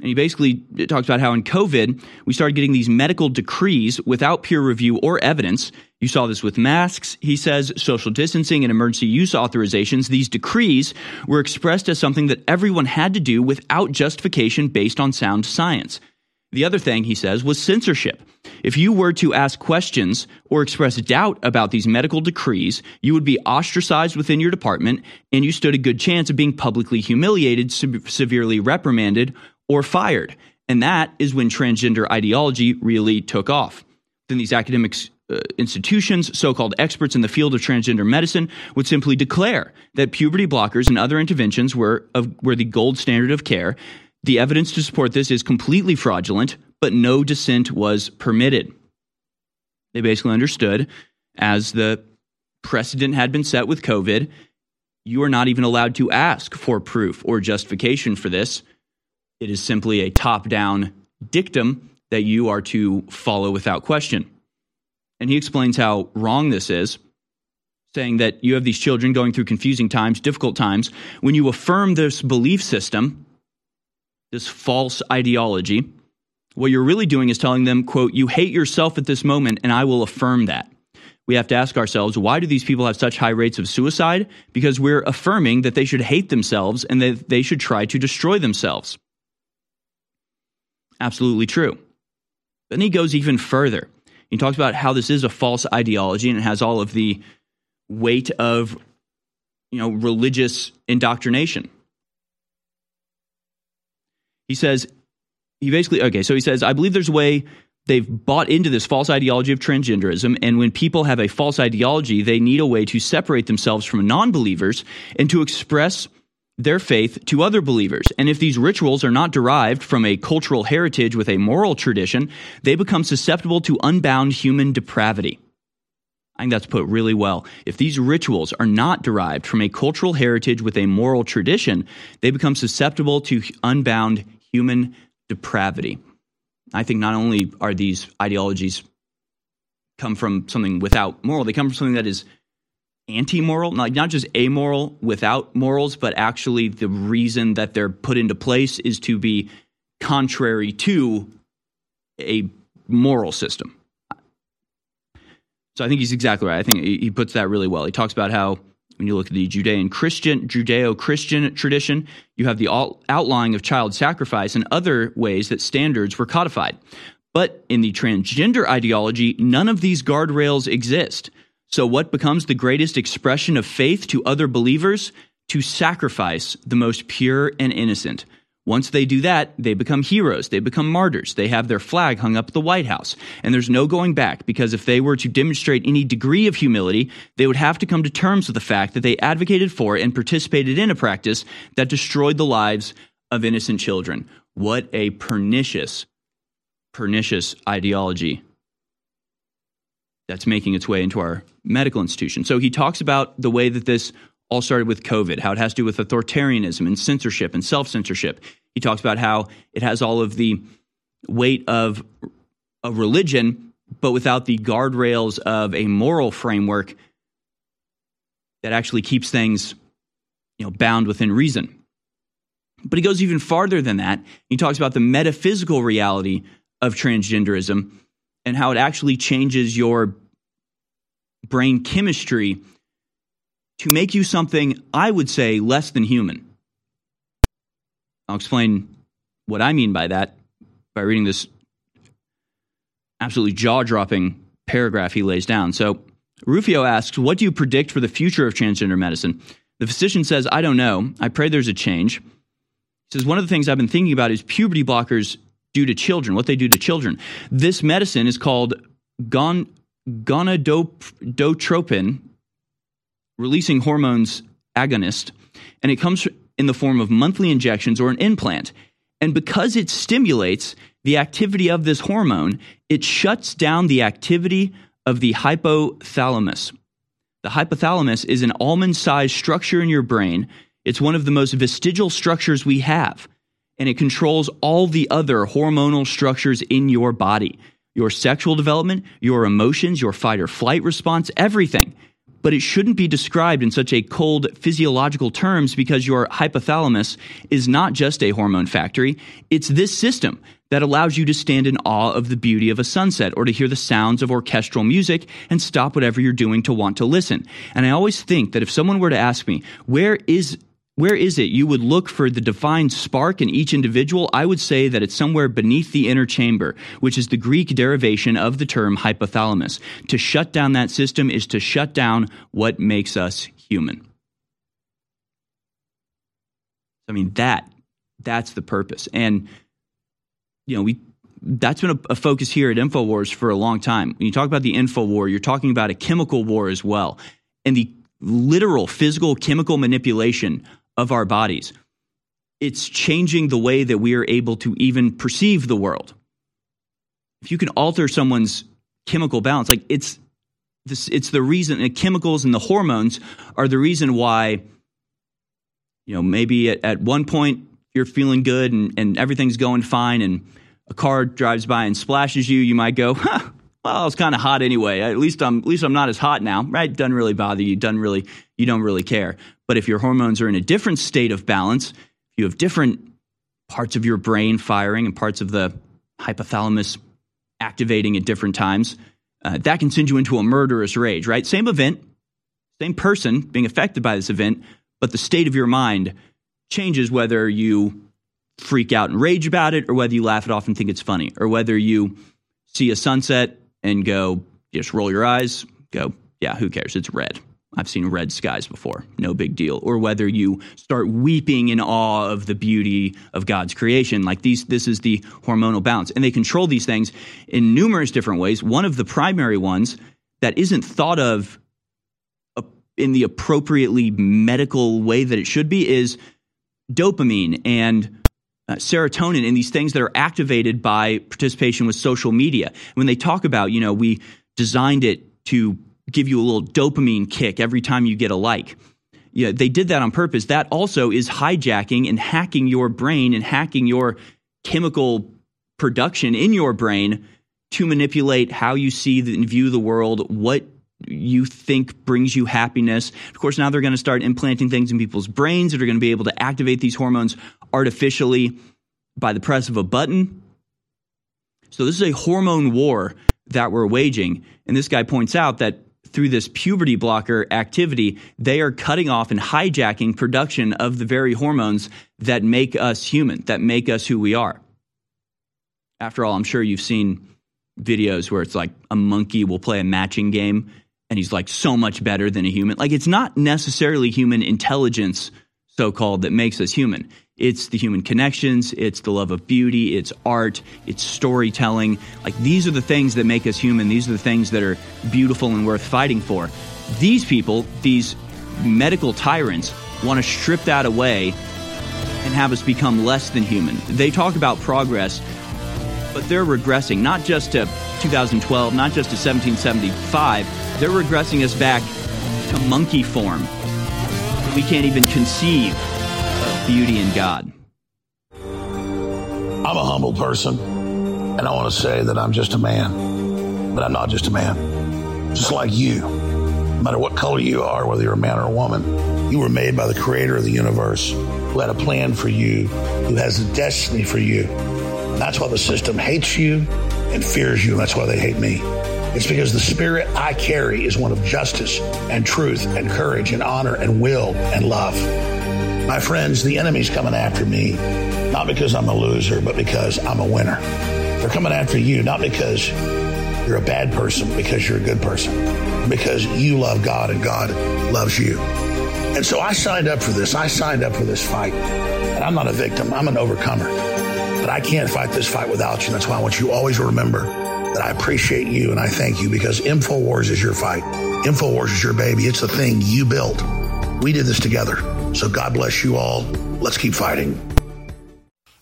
And he basically talks about how in COVID, we started getting these medical decrees without peer review or evidence. You saw this with masks, he says, social distancing and emergency use authorizations. These decrees were expressed as something that everyone had to do without justification based on sound science. The other thing, he says, was censorship. If you were to ask questions or express doubt about these medical decrees, you would be ostracized within your department and you stood a good chance of being publicly humiliated, se- severely reprimanded, or fired. And that is when transgender ideology really took off. Then these academic uh, institutions, so called experts in the field of transgender medicine, would simply declare that puberty blockers and other interventions were, of, were the gold standard of care. The evidence to support this is completely fraudulent, but no dissent was permitted. They basically understood as the precedent had been set with COVID, you are not even allowed to ask for proof or justification for this. It is simply a top down dictum that you are to follow without question. And he explains how wrong this is, saying that you have these children going through confusing times, difficult times. When you affirm this belief system, this false ideology, what you're really doing is telling them, quote, you hate yourself at this moment, and I will affirm that. We have to ask ourselves, why do these people have such high rates of suicide? Because we're affirming that they should hate themselves and that they should try to destroy themselves. Absolutely true. Then he goes even further. He talks about how this is a false ideology and it has all of the weight of you know religious indoctrination. He says he basically okay, so he says I believe there's a way they've bought into this false ideology of transgenderism and when people have a false ideology, they need a way to separate themselves from non-believers and to express their faith to other believers. And if these rituals are not derived from a cultural heritage with a moral tradition, they become susceptible to unbound human depravity. I think that's put really well. If these rituals are not derived from a cultural heritage with a moral tradition, they become susceptible to unbound human depravity. I think not only are these ideologies come from something without moral, they come from something that is anti-moral, not, not just amoral without morals, but actually the reason that they're put into place is to be contrary to a moral system. So I think he's exactly right. I think he puts that really well. He talks about how when you look at the Judean Christian Judeo-Christian tradition, you have the outlawing of child sacrifice and other ways that standards were codified. But in the transgender ideology, none of these guardrails exist. So, what becomes the greatest expression of faith to other believers? To sacrifice the most pure and innocent. Once they do that, they become heroes. They become martyrs. They have their flag hung up at the White House. And there's no going back because if they were to demonstrate any degree of humility, they would have to come to terms with the fact that they advocated for and participated in a practice that destroyed the lives of innocent children. What a pernicious, pernicious ideology that's making its way into our medical institution. So he talks about the way that this all started with COVID, how it has to do with authoritarianism and censorship and self censorship. He talks about how it has all of the weight of a religion, but without the guardrails of a moral framework that actually keeps things you know, bound within reason. But he goes even farther than that. He talks about the metaphysical reality of transgenderism and how it actually changes your brain chemistry to make you something I would say less than human. I'll explain what I mean by that by reading this absolutely jaw dropping paragraph he lays down. So, Rufo asks, What do you predict for the future of transgender medicine? The physician says, I don't know. I pray there's a change. He says, One of the things I've been thinking about is puberty blockers do to children, what they do to children. This medicine is called gon- gonadotropin, releasing hormones agonist, and it comes in the form of monthly injections or an implant. And because it stimulates the activity of this hormone, it shuts down the activity of the hypothalamus. The hypothalamus is an almond sized structure in your brain. It's one of the most vestigial structures we have, and it controls all the other hormonal structures in your body your sexual development, your emotions, your fight or flight response, everything but it shouldn't be described in such a cold physiological terms because your hypothalamus is not just a hormone factory. It's this system that allows you to stand in awe of the beauty of a sunset or to hear the sounds of orchestral music and stop whatever you're doing to want to listen. And I always think that if someone were to ask me, where is where is it you would look for the defined spark in each individual? I would say that it's somewhere beneath the inner chamber, which is the Greek derivation of the term hypothalamus. To shut down that system is to shut down what makes us human. I mean that that's the purpose. And you know, we that's been a, a, focus here at InfoWars for a long time. When you talk about the info war, you're talking about a chemical war as well. And the literal physical chemical manipulation of our bodies. It's changing the way that we are able to even perceive the world. If you can alter someone's chemical balance, like it's this, it's the reason the chemicals and the hormones are the reason why, you know, maybe at, at one point you're feeling good and, and everything's going fine and a car drives by and splashes you, you might go, huh, well, it's kind of hot anyway. At least I'm at least I'm not as hot now, right? Doesn't really bother you. Doesn't really you don't really care. But if your hormones are in a different state of balance, you have different parts of your brain firing and parts of the hypothalamus activating at different times, uh, that can send you into a murderous rage, right? Same event, same person being affected by this event, but the state of your mind changes whether you freak out and rage about it or whether you laugh it off and think it's funny or whether you see a sunset and go, just roll your eyes, go, yeah, who cares? It's red. I've seen red skies before, no big deal. Or whether you start weeping in awe of the beauty of God's creation, like these, this is the hormonal balance. And they control these things in numerous different ways. One of the primary ones that isn't thought of in the appropriately medical way that it should be is dopamine and uh, serotonin and these things that are activated by participation with social media. When they talk about, you know, we designed it to give you a little dopamine kick every time you get a like. Yeah, they did that on purpose. That also is hijacking and hacking your brain and hacking your chemical production in your brain to manipulate how you see and view the world, what you think brings you happiness. Of course, now they're going to start implanting things in people's brains that are going to be able to activate these hormones artificially by the press of a button. So, this is a hormone war that we're waging. And this guy points out that through this puberty blocker activity, they are cutting off and hijacking production of the very hormones that make us human, that make us who we are. After all, I'm sure you've seen videos where it's like a monkey will play a matching game and he's like so much better than a human. Like it's not necessarily human intelligence, so called, that makes us human. It's the human connections, it's the love of beauty, it's art, it's storytelling. Like these are the things that make us human. These are the things that are beautiful and worth fighting for. These people, these medical tyrants, want to strip that away and have us become less than human. They talk about progress, but they're regressing not just to 2012, not just to 1775, they're regressing us back to monkey form. We can't even conceive beauty in God? I'm a humble person, and I want to say that I'm just a man, but I'm not just a man. Just like you, no matter what color you are, whether you're a man or a woman, you were made by the creator of the universe who had a plan for you, who has a destiny for you. And that's why the system hates you and fears you, and that's why they hate me. It's because the spirit I carry is one of justice and truth and courage and honor and will and love. My friends, the enemy's coming after me, not because I'm a loser, but because I'm a winner. They're coming after you, not because you're a bad person, because you're a good person, because you love God and God loves you. And so I signed up for this. I signed up for this fight. And I'm not a victim, I'm an overcomer. But I can't fight this fight without you. That's why I want you always remember that I appreciate you and I thank you because InfoWars is your fight. InfoWars is your baby. It's the thing you built. We did this together. So God bless you all. Let's keep fighting.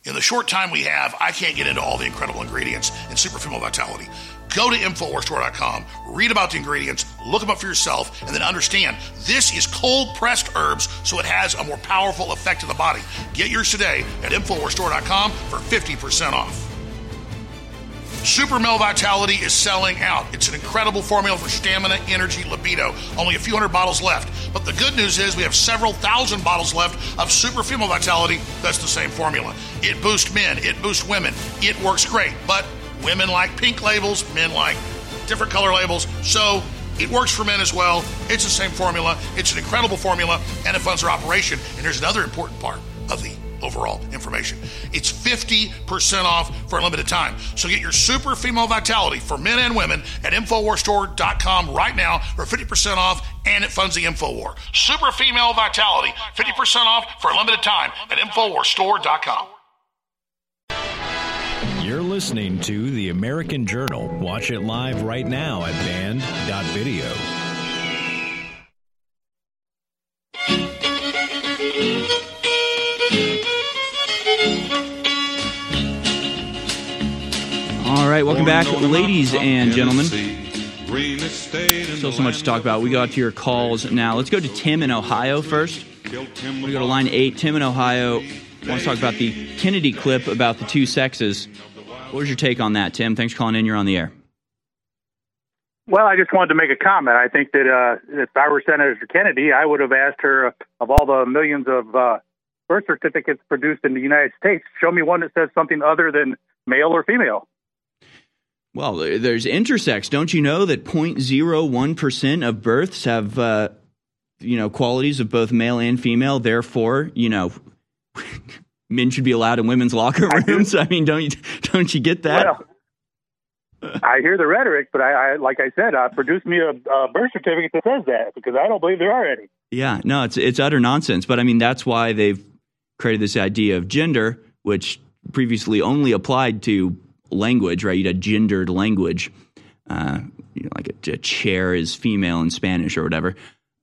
In the short time we have, I can't get into all the incredible ingredients in Super Female Vitality. Go to InfoWarsStore.com, read about the ingredients, look them up for yourself, and then understand this is cold pressed herbs, so it has a more powerful effect to the body. Get yours today at InfoWarsStore.com for 50% off. Super Male Vitality is selling out. It's an incredible formula for stamina, energy, libido. Only a few hundred bottles left. But the good news is we have several thousand bottles left of Super Female Vitality. That's the same formula. It boosts men, it boosts women. It works great. But women like pink labels, men like different color labels. So It works for men as well. It's the same formula. It's an incredible formula, and it funds our operation. And here's another important part of the overall information. It's 50% off for a limited time. So get your super female vitality for men and women at InfoWarsStore.com right now for 50% off and it funds the InfoWar. Super female vitality, 50% off for a limited time at InfoWarsStore.com. You're listening to The American Journal. Watch it live right now at band.video. All right, welcome back, ladies and gentlemen. Still so much to talk about. We got to your calls now. Let's go to Tim in Ohio first. We go to line eight. Tim in Ohio wants to talk about the Kennedy clip about the two sexes. What was your take on that, Tim? Thanks for calling in. You're on the air. Well, I just wanted to make a comment. I think that uh, if I were Senator Kennedy, I would have asked her of all the millions of uh, birth certificates produced in the United States, show me one that says something other than male or female. Well, there's intersex. Don't you know that 0.01% of births have, uh, you know, qualities of both male and female? Therefore, you know, men should be allowed in women's locker rooms. I, I mean, don't you don't you get that? Well, I hear the rhetoric, but I, I like I said, uh, produce me a, a birth certificate that says that because I don't believe there are any. Yeah, no, it's it's utter nonsense. But I mean, that's why they've created this idea of gender, which previously only applied to language, right? You had gendered language, uh, you know, like a, a, chair is female in Spanish or whatever.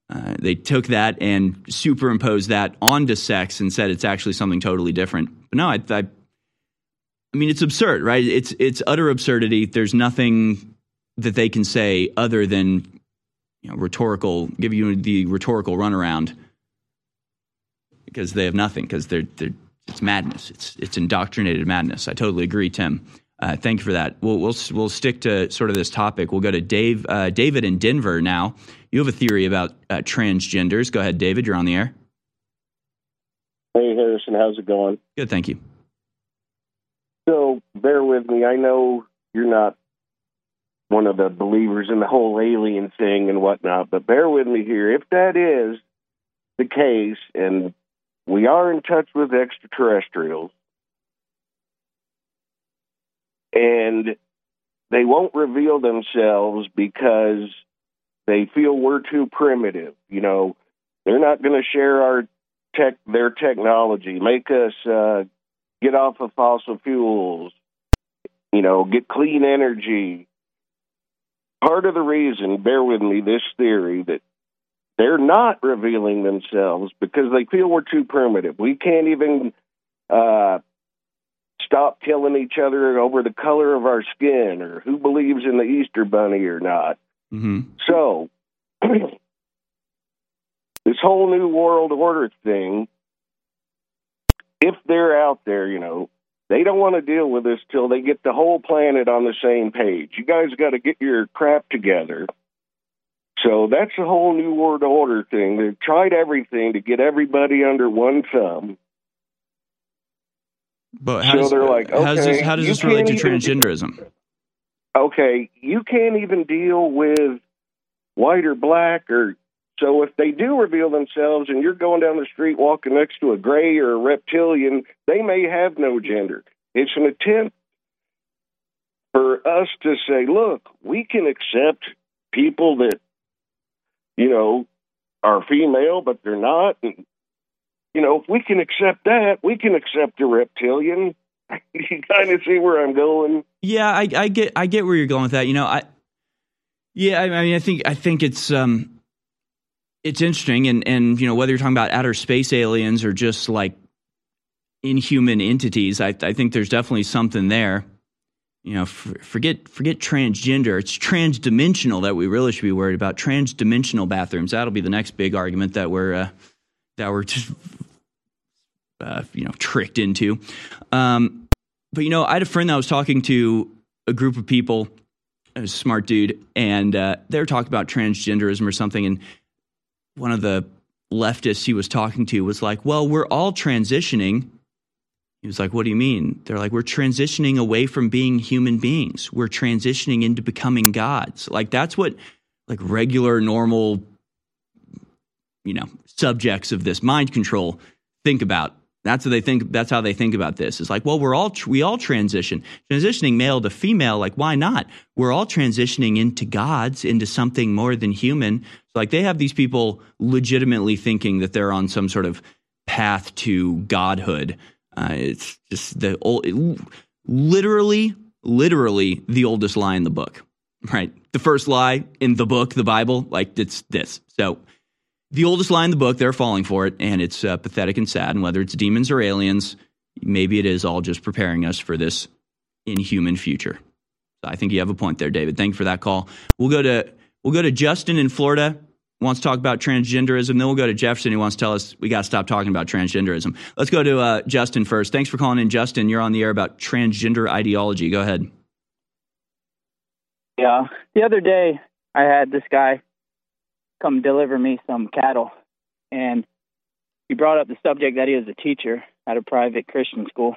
Uh, they took that and superimposed that onto sex and said it's actually something totally different. But no, I, I, I mean, it's absurd, right? It's it's utter absurdity. There's nothing that they can say other than you know, rhetorical, give you the rhetorical runaround because they have nothing because they're, they're it's madness. It's it's indoctrinated madness. I totally agree, Tim. Uh, thank you for that. We'll, we'll we'll stick to sort of this topic. We'll go to Dave uh, David in Denver now. You have a theory about uh, transgenders. Go ahead, David. You're on the air. Hey Harrison, how's it going? Good, thank you. So bear with me. I know you're not one of the believers in the whole alien thing and whatnot, but bear with me here. If that is the case, and we are in touch with extraterrestrials, and they won't reveal themselves because they feel we're too primitive. You know, they're not going to share our tech, their technology, make us uh, get off of fossil fuels. You know, get clean energy. Part of the reason, bear with me, this theory that they're not revealing themselves because they feel we're too primitive. We can't even uh, stop killing each other over the color of our skin or who believes in the Easter Bunny or not. Mm-hmm. So, this whole new world order thing, if they're out there, you know, they don't want to deal with this till they get the whole planet on the same page. You guys got to get your crap together. So that's the whole new world order thing. They've tried everything to get everybody under one thumb. But how so does, they're like, okay, how does this, how does this relate to can't even- transgenderism? okay, you can't even deal with white or black or so if they do reveal themselves and you're going down the street walking next to a gray or a reptilian, they may have no gender. It's an attempt for us to say, look, we can accept people that, you know, are female, but they're not. And, you know, if we can accept that, we can accept a reptilian. you kind of see where I'm going. Yeah, I, I get I get where you're going with that. You know, I yeah, I, I mean, I think I think it's um, it's interesting, and and you know whether you're talking about outer space aliens or just like inhuman entities, I I think there's definitely something there. You know, forget forget transgender. It's transdimensional that we really should be worried about. Transdimensional bathrooms. That'll be the next big argument that we're uh, that we're just uh, you know tricked into. Um, but you know, I had a friend that was talking to a group of people, a smart dude, and uh, they were talking about transgenderism or something. And one of the leftists he was talking to was like, "Well, we're all transitioning." He was like, "What do you mean?" They're like, "We're transitioning away from being human beings. We're transitioning into becoming gods." Like that's what like regular, normal, you know, subjects of this mind control think about. That's what they think. That's how they think about this. It's like, well, we're all we all transition, transitioning male to female. Like, why not? We're all transitioning into gods, into something more than human. So, like, they have these people legitimately thinking that they're on some sort of path to godhood. Uh, it's just the old, literally, literally the oldest lie in the book, right? The first lie in the book, the Bible, like it's this. So the oldest lie in the book, they're falling for it, and it's uh, pathetic and sad. And whether it's demons or aliens, maybe it is all just preparing us for this inhuman future. So I think you have a point there, David. Thank you for that call. We'll go to we'll go to Justin in Florida. Wants to talk about transgenderism. Then we'll go to Jefferson. He wants to tell us we got to stop talking about transgenderism. Let's go to uh, Justin first. Thanks for calling in, Justin. You're on the air about transgender ideology. Go ahead. Yeah. The other day, I had this guy come deliver me some cattle. And he brought up the subject that he was a teacher at a private Christian school.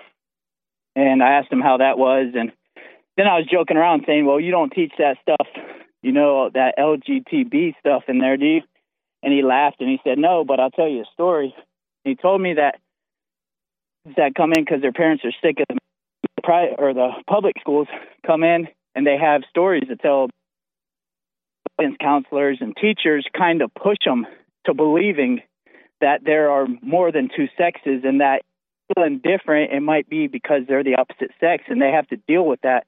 And I asked him how that was. And then I was joking around saying, Well, you don't teach that stuff, you know, that LGTB stuff in there, do you? And he laughed and he said, No, but I'll tell you a story. He told me that that come in because their parents are sick of the private or the public schools come in and they have stories to tell counselors and teachers kind of push them to believing that there are more than two sexes and that feeling different it might be because they're the opposite sex and they have to deal with that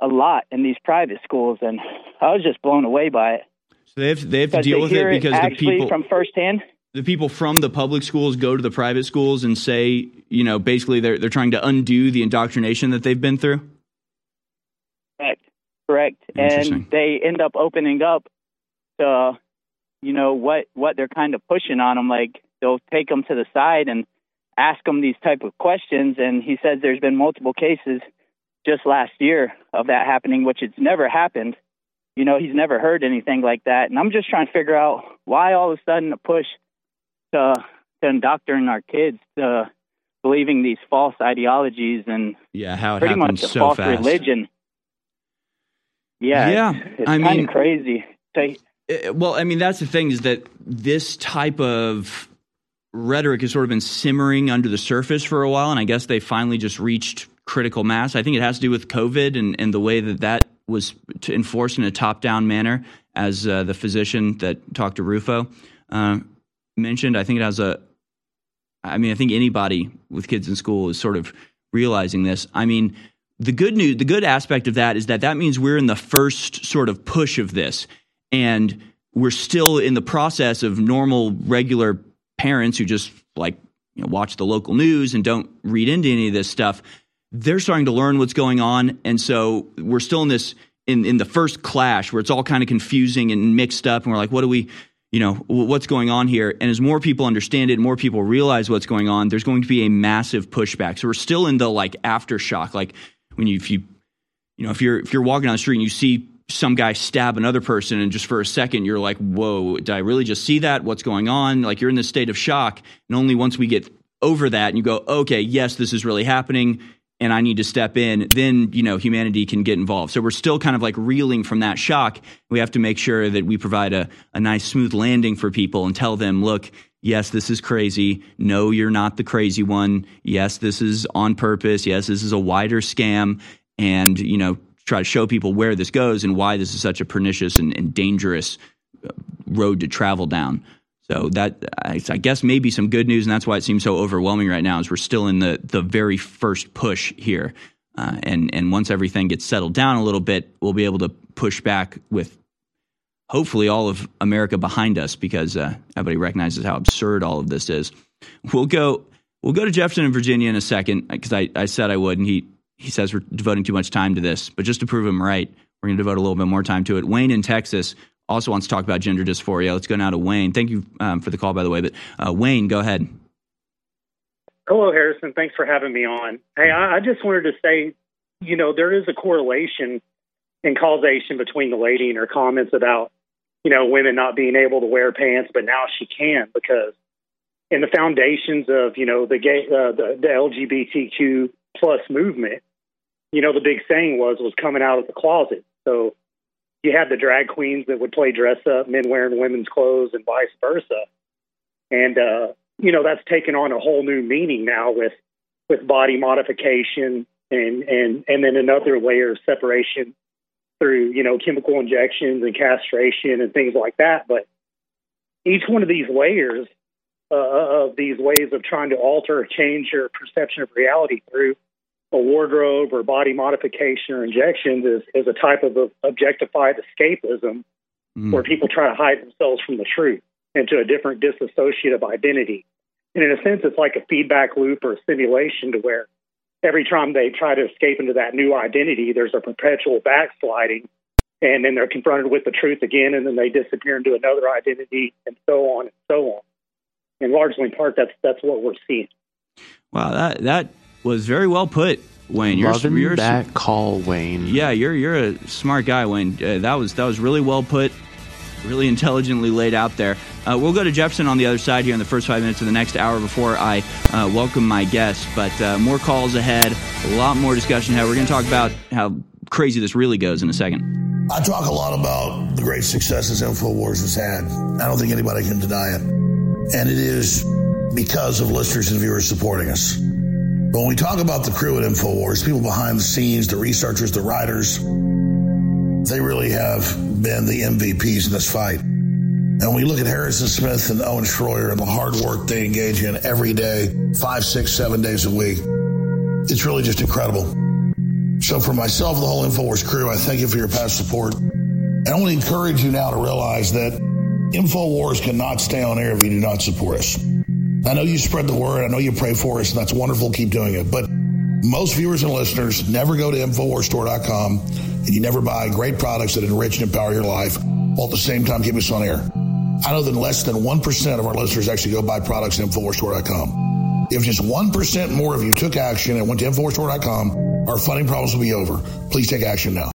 a lot in these private schools and I was just blown away by it. So they have they have to deal with it because it the people from firsthand the people from the public schools go to the private schools and say, you know, basically they're they're trying to undo the indoctrination that they've been through. Correct, correct, and they end up opening up to, you know, what what they're kind of pushing on them. Like they'll take them to the side and ask them these type of questions. And he says there's been multiple cases just last year of that happening, which it's never happened. You know, he's never heard anything like that. And I'm just trying to figure out why all of a sudden a push to to indoctrinate our kids to believing these false ideologies and yeah, how it pretty much a so false fast. religion. Yeah, Yeah, it's, it's I mean- crazy. So, Uh, Well, I mean, that's the thing is that this type of rhetoric has sort of been simmering under the surface for a while, and I guess they finally just reached critical mass. I think it has to do with COVID and, and the way that that was enforced in a top down manner, as uh, the physician that talked to Rufo uh, mentioned. I think it has a, I mean, I think anybody with kids in school is sort of realizing this. I mean, the good news, the good aspect of that is that that means we're in the first sort of push of this, and we're still in the process of normal, regular parents who just like you know, watch the local news and don't read into any of this stuff. They're starting to learn what's going on, and so we're still in this in in the first clash where it's all kind of confusing and mixed up, and we're like, what do we? you know what's going on here? And as more people understand it more people realize what's going on there's going to be a massive pushback. So we're still in the like aftershock like when you if you you know if you're if you're walking down the street and you see some guy stab another person and just for a second you're like whoa did i really just see that? What's going on? Like you're in this state of shock and only once we get over that and you go okay yes this is really happening and i need to step in then you know humanity can get involved. So we're still kind of like reeling from that shock. We have to make sure that we provide a, a nice smooth landing for people and tell them look yes this is crazy. No you're not the crazy one. Yes this is on purpose. Yes this is a wider scam. And you know try to show people where this goes and why this is such a pernicious and, and dangerous uh, road to travel down. So that I, guess maybe some good news, and that's why it seems so overwhelming right now. Is we're still in the the very first push here, uh, and and once everything gets settled down a little bit, we'll be able to push back with hopefully all of America behind us because uh, everybody recognizes how absurd all of this is. We'll go we'll go to Jefferson in Virginia in a second because I, I said I would, and he he says we're devoting too much time to this, but just to prove him right, we're going to devote a little bit more time to it. Wayne in Texas also wants to talk about gender dysphoria. Let's go now to Wayne. Thank you um, for the call, by the way. But uh, Wayne, go ahead. Hello, Harrison. Thanks for having me on. Hey, I, I just wanted to say, you know, there is a correlation and causation between the lady and her comments about, you know, women not being able to wear pants, but now she can because in the foundations of, you know, the gay, uh, the, the LGBTQ plus movement, you know, the big saying was was coming out of the closet. So, you had the drag queens that would play dress up, men wearing women's clothes, and vice versa. And uh, you know that's taken on a whole new meaning now with with body modification and and and then another layer of separation through you know chemical injections and castration and things like that. But each one of these layers uh, of these ways of trying to alter or change your perception of reality through a wardrobe or body modification or injections is, is a type of objectified escapism mm. where people try to hide themselves from the truth into a different dissociative identity. And in a sense, it's like a feedback loop or a simulation to where every time they try to escape into that new identity, there's a perpetual backsliding. And then they're confronted with the truth again, and then they disappear into another identity, and so on and so on. And largely in part, that's that's what we're seeing. Wow, that that was very well put, Wayne. You're, Loving you're, that call, Wayne. Yeah, you're you're a smart guy, Wayne. Uh, that was that was really well put, really intelligently laid out there. Uh, we'll go to Jefferson on the other side here in the first five minutes of the next hour before I uh, welcome my guests. But uh, more calls ahead, a lot more discussion ahead. We're going to talk about how crazy this really goes in a second. I talk a lot about the great successes InfoWars has had. I don't think anybody can deny it. And it is because of listeners and viewers supporting us. But when we talk about the crew at InfoWars, people behind the scenes, the researchers, the writers, they really have been the MVPs in this fight. And when we look at Harrison Smith and Owen Schroyer and the hard work they engage in every day, five, six, seven days a week, it's really just incredible. So for myself the whole InfoWars crew, I thank you for your past support. And I want to encourage you now to realize that InfoWars cannot stay on air if you do not support us. I know you spread the word. I know you pray for us, and that's wonderful. Keep doing it. But most viewers and listeners never go to InfoWarsStore.com and you never buy great products that enrich and empower your life while at the same time keep us on air. I know that less than 1% of our listeners actually go buy products at InfoWarsStore.com. If just 1% more of you took action and went to InfoWarsStore.com, our funding problems will be over. Please take action now.